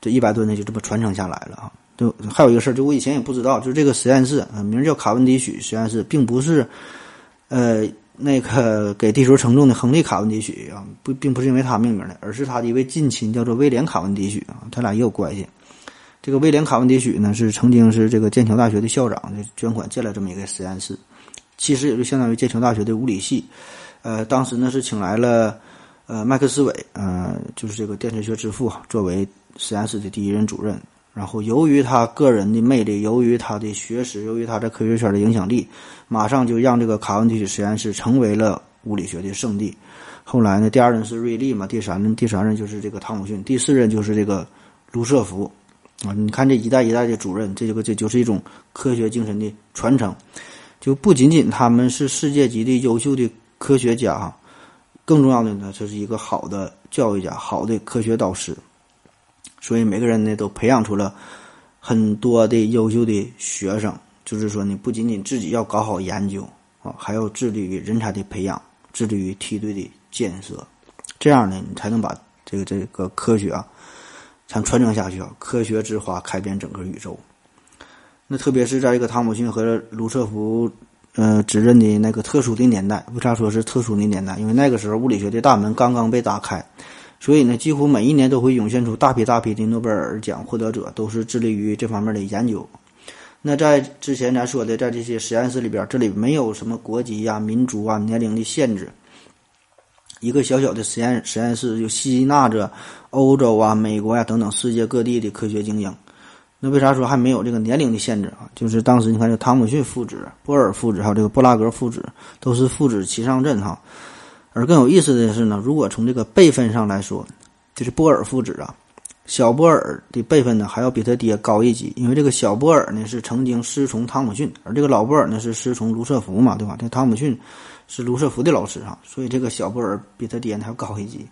这一百多年就这么传承下来了啊。就还有一个事儿，就我以前也不知道，就是这个实验室啊，名叫卡文迪许实验室，并不是呃。那个给地球称重的亨利·卡文迪许啊，不，并不是因为他命名的，而是他的一位近亲叫做威廉·卡文迪许啊，他俩也有关系。这个威廉·卡文迪许呢，是曾经是这个剑桥大学的校长，就捐款建了这么一个实验室，其实也就相当于剑桥大学的物理系。呃，当时呢是请来了呃麦克斯韦，呃，就是这个电磁学之父，作为实验室的第一任主任。然后，由于他个人的魅力，由于他的学识，由于他在科学圈的影响力，马上就让这个卡文迪许实验室成为了物理学的圣地。后来呢，第二任是瑞利嘛，第三任第三任就是这个汤姆逊，第四任就是这个卢瑟福啊。你看这一代一代的主任，这个这就是一种科学精神的传承。就不仅仅他们是世界级的优秀的科学家哈，更重要的呢，这是一个好的教育家，好的科学导师。所以每个人呢都培养出了很多的优秀的学生，就是说你不仅仅自己要搞好研究啊，还要致力于人才的培养，致力于梯队的建设，这样呢你才能把这个这个科学啊才传承下去啊，科学之花开遍整个宇宙。那特别是在这个汤姆逊和卢瑟福呃指认的那个特殊的年代，为啥说是特殊的年代？因为那个时候物理学的大门刚刚被打开。所以呢，几乎每一年都会涌现出大批大批的诺贝尔奖获得者，都是致力于这方面的研究。那在之前咱说的，在这些实验室里边，这里没有什么国籍呀、民族啊、年龄的限制，一个小小的实验实验室就吸纳着欧洲啊、美国呀、等等世界各地的科学精英。那为啥说还没有这个年龄的限制啊？就是当时你看，这汤姆逊父子、波尔父子还有这个布拉格父子，都是父子齐上阵哈。而更有意思的是呢，如果从这个辈分上来说，就是波尔父子啊，小波尔的辈分呢还要比他爹高一级，因为这个小波尔呢是曾经师从汤姆逊，而这个老波尔呢是师从卢瑟福嘛，对吧？这汤姆逊是卢瑟福的老师哈，所以这个小波尔比他爹呢还要高一级。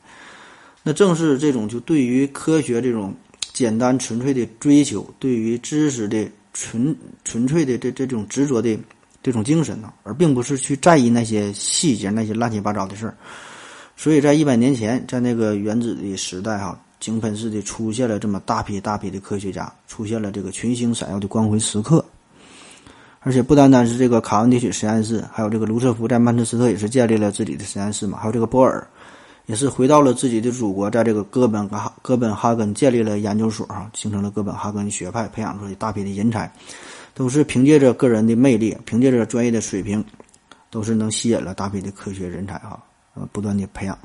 那正是这种就对于科学这种。简单纯粹的追求，对于知识的纯纯粹的这这种执着的这种精神呢，而并不是去在意那些细节、那些乱七八糟的事儿。所以在一百年前，在那个原子的时代，哈，井喷式的出现了这么大批大批的科学家，出现了这个群星闪耀的光辉时刻。而且不单单是这个卡文迪许实验室，还有这个卢瑟福在曼彻斯特也是建立了自己的实验室嘛，还有这个波尔。也是回到了自己的祖国，在这个哥本哈哥本哈根建立了研究所，哈，形成了哥本哈根学派，培养出一大批的人才，都是凭借着个人的魅力，凭借着专业的水平，都是能吸引了大批的科学人才，哈，呃，不断的培养。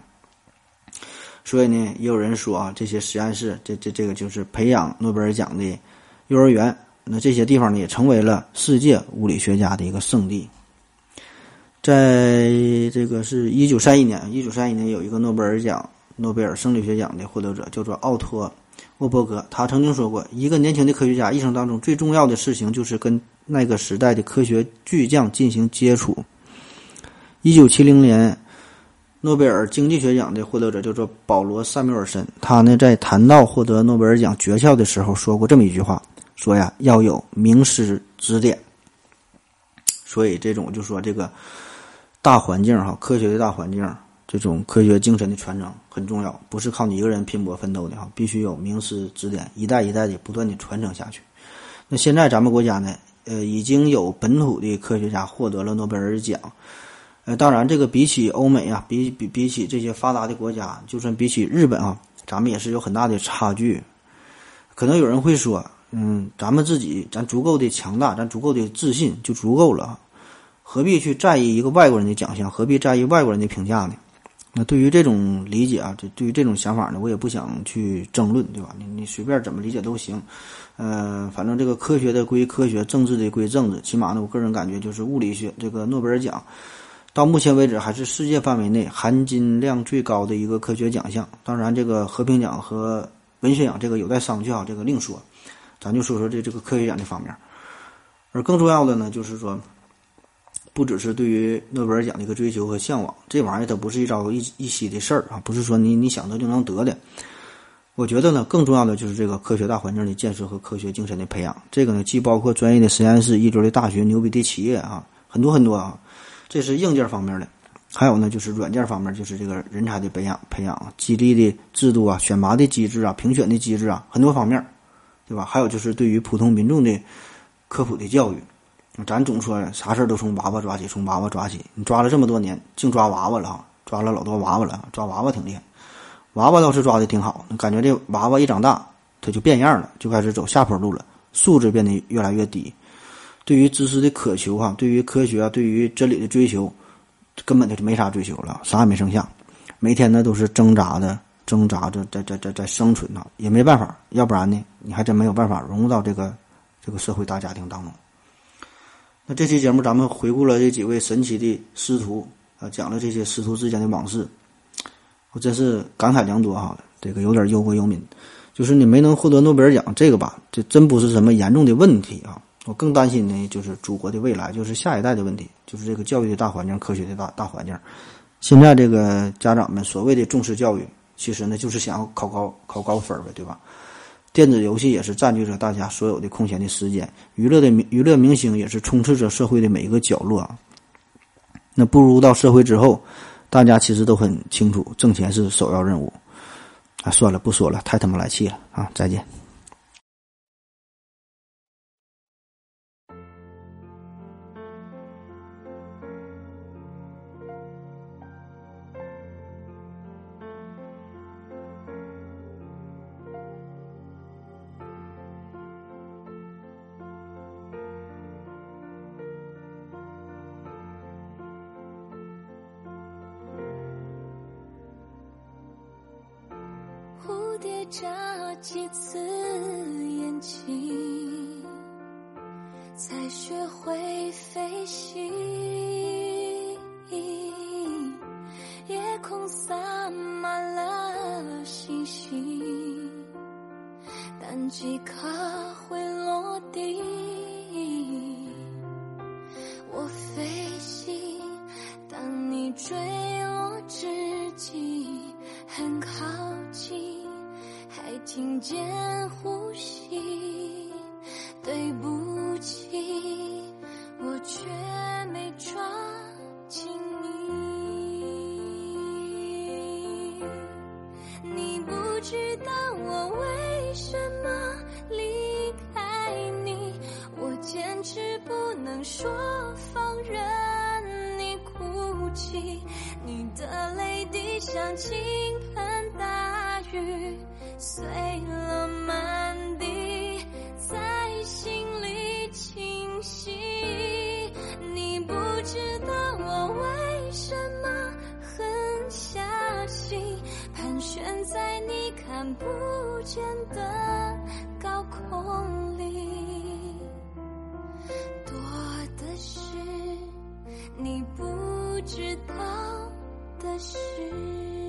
所以呢，也有人说啊，这些实验室，这这这个就是培养诺贝尔奖的幼儿园，那这些地方呢，也成为了世界物理学家的一个圣地。在这个是一九三一年，一九三一年有一个诺贝尔奖，诺贝尔生理学奖的获得者叫做奥托沃伯格，他曾经说过，一个年轻的科学家一生当中最重要的事情就是跟那个时代的科学巨匠进行接触。一九七零年，诺贝尔经济学奖的获得者叫做保罗萨缪尔森，他呢在谈到获得诺贝尔奖诀窍的时候说过这么一句话，说呀要有名师指点。所以这种就说这个。大环境哈，科学的大环境，这种科学精神的传承很重要，不是靠你一个人拼搏奋斗的哈，必须有名师指点，一代一代的不断的传承下去。那现在咱们国家呢，呃，已经有本土的科学家获得了诺贝尔奖，呃，当然这个比起欧美啊，比比比起这些发达的国家，就算比起日本啊，咱们也是有很大的差距。可能有人会说，嗯，咱们自己咱足够的强大，咱足够的自信就足够了。何必去在意一个外国人的奖项？何必在意外国人的评价呢？那对于这种理解啊，这对于这种想法呢，我也不想去争论，对吧？你你随便怎么理解都行。呃，反正这个科学的归科学，政治的归政治。起码呢，我个人感觉就是物理学这个诺贝尔奖，到目前为止还是世界范围内含金量最高的一个科学奖项。当然，这个和平奖和文学奖这个有待商榷啊，这个另说。咱就说说这这个科学奖这方面。而更重要的呢，就是说。不只是对于诺贝尔奖的一个追求和向往，这玩意儿它不是一朝一一夕的事儿啊，不是说你你想得就能得的。我觉得呢，更重要的就是这个科学大环境的建设和科学精神的培养。这个呢，既包括专业的实验室、一流的大学、牛逼的企业啊，很多很多啊。这是硬件方面的，还有呢，就是软件方面，就是这个人才的培养、培养、激励的制度啊、选拔的机制啊、评选的机制啊，很多方面，对吧？还有就是对于普通民众的科普的教育。咱总说啥事儿都从娃娃抓起，从娃娃抓起。你抓了这么多年，净抓娃娃了哈，抓了老多娃娃了，抓娃娃挺厉害。娃娃倒是抓的挺好，感觉这娃娃一长大，他就变样了，就开始走下坡路了，素质变得越来越低。对于知识的渴求哈，对于科学啊，对于真理的追求，根本就没啥追求了，啥也没剩下。每天呢都是挣扎的，挣扎着在在在在生存呢，也没办法，要不然呢，你还真没有办法融入到这个这个社会大家庭当中。那这期节目咱们回顾了这几位神奇的师徒啊，讲了这些师徒之间的往事，我真是感慨良多哈。这个有点忧国忧民，就是你没能获得诺贝尔奖，这个吧，这真不是什么严重的问题啊。我更担心的就是祖国的未来，就是下一代的问题，就是这个教育的大环境、科学的大大环境。现在这个家长们所谓的重视教育，其实呢就是想要考高考高分呗，对吧？电子游戏也是占据着大家所有的空闲的时间，娱乐的娱乐明星也是充斥着社会的每一个角落啊。那步入到社会之后，大家其实都很清楚，挣钱是首要任务。啊，算了，不说了，太他妈来气了啊！再见。你不知道的事。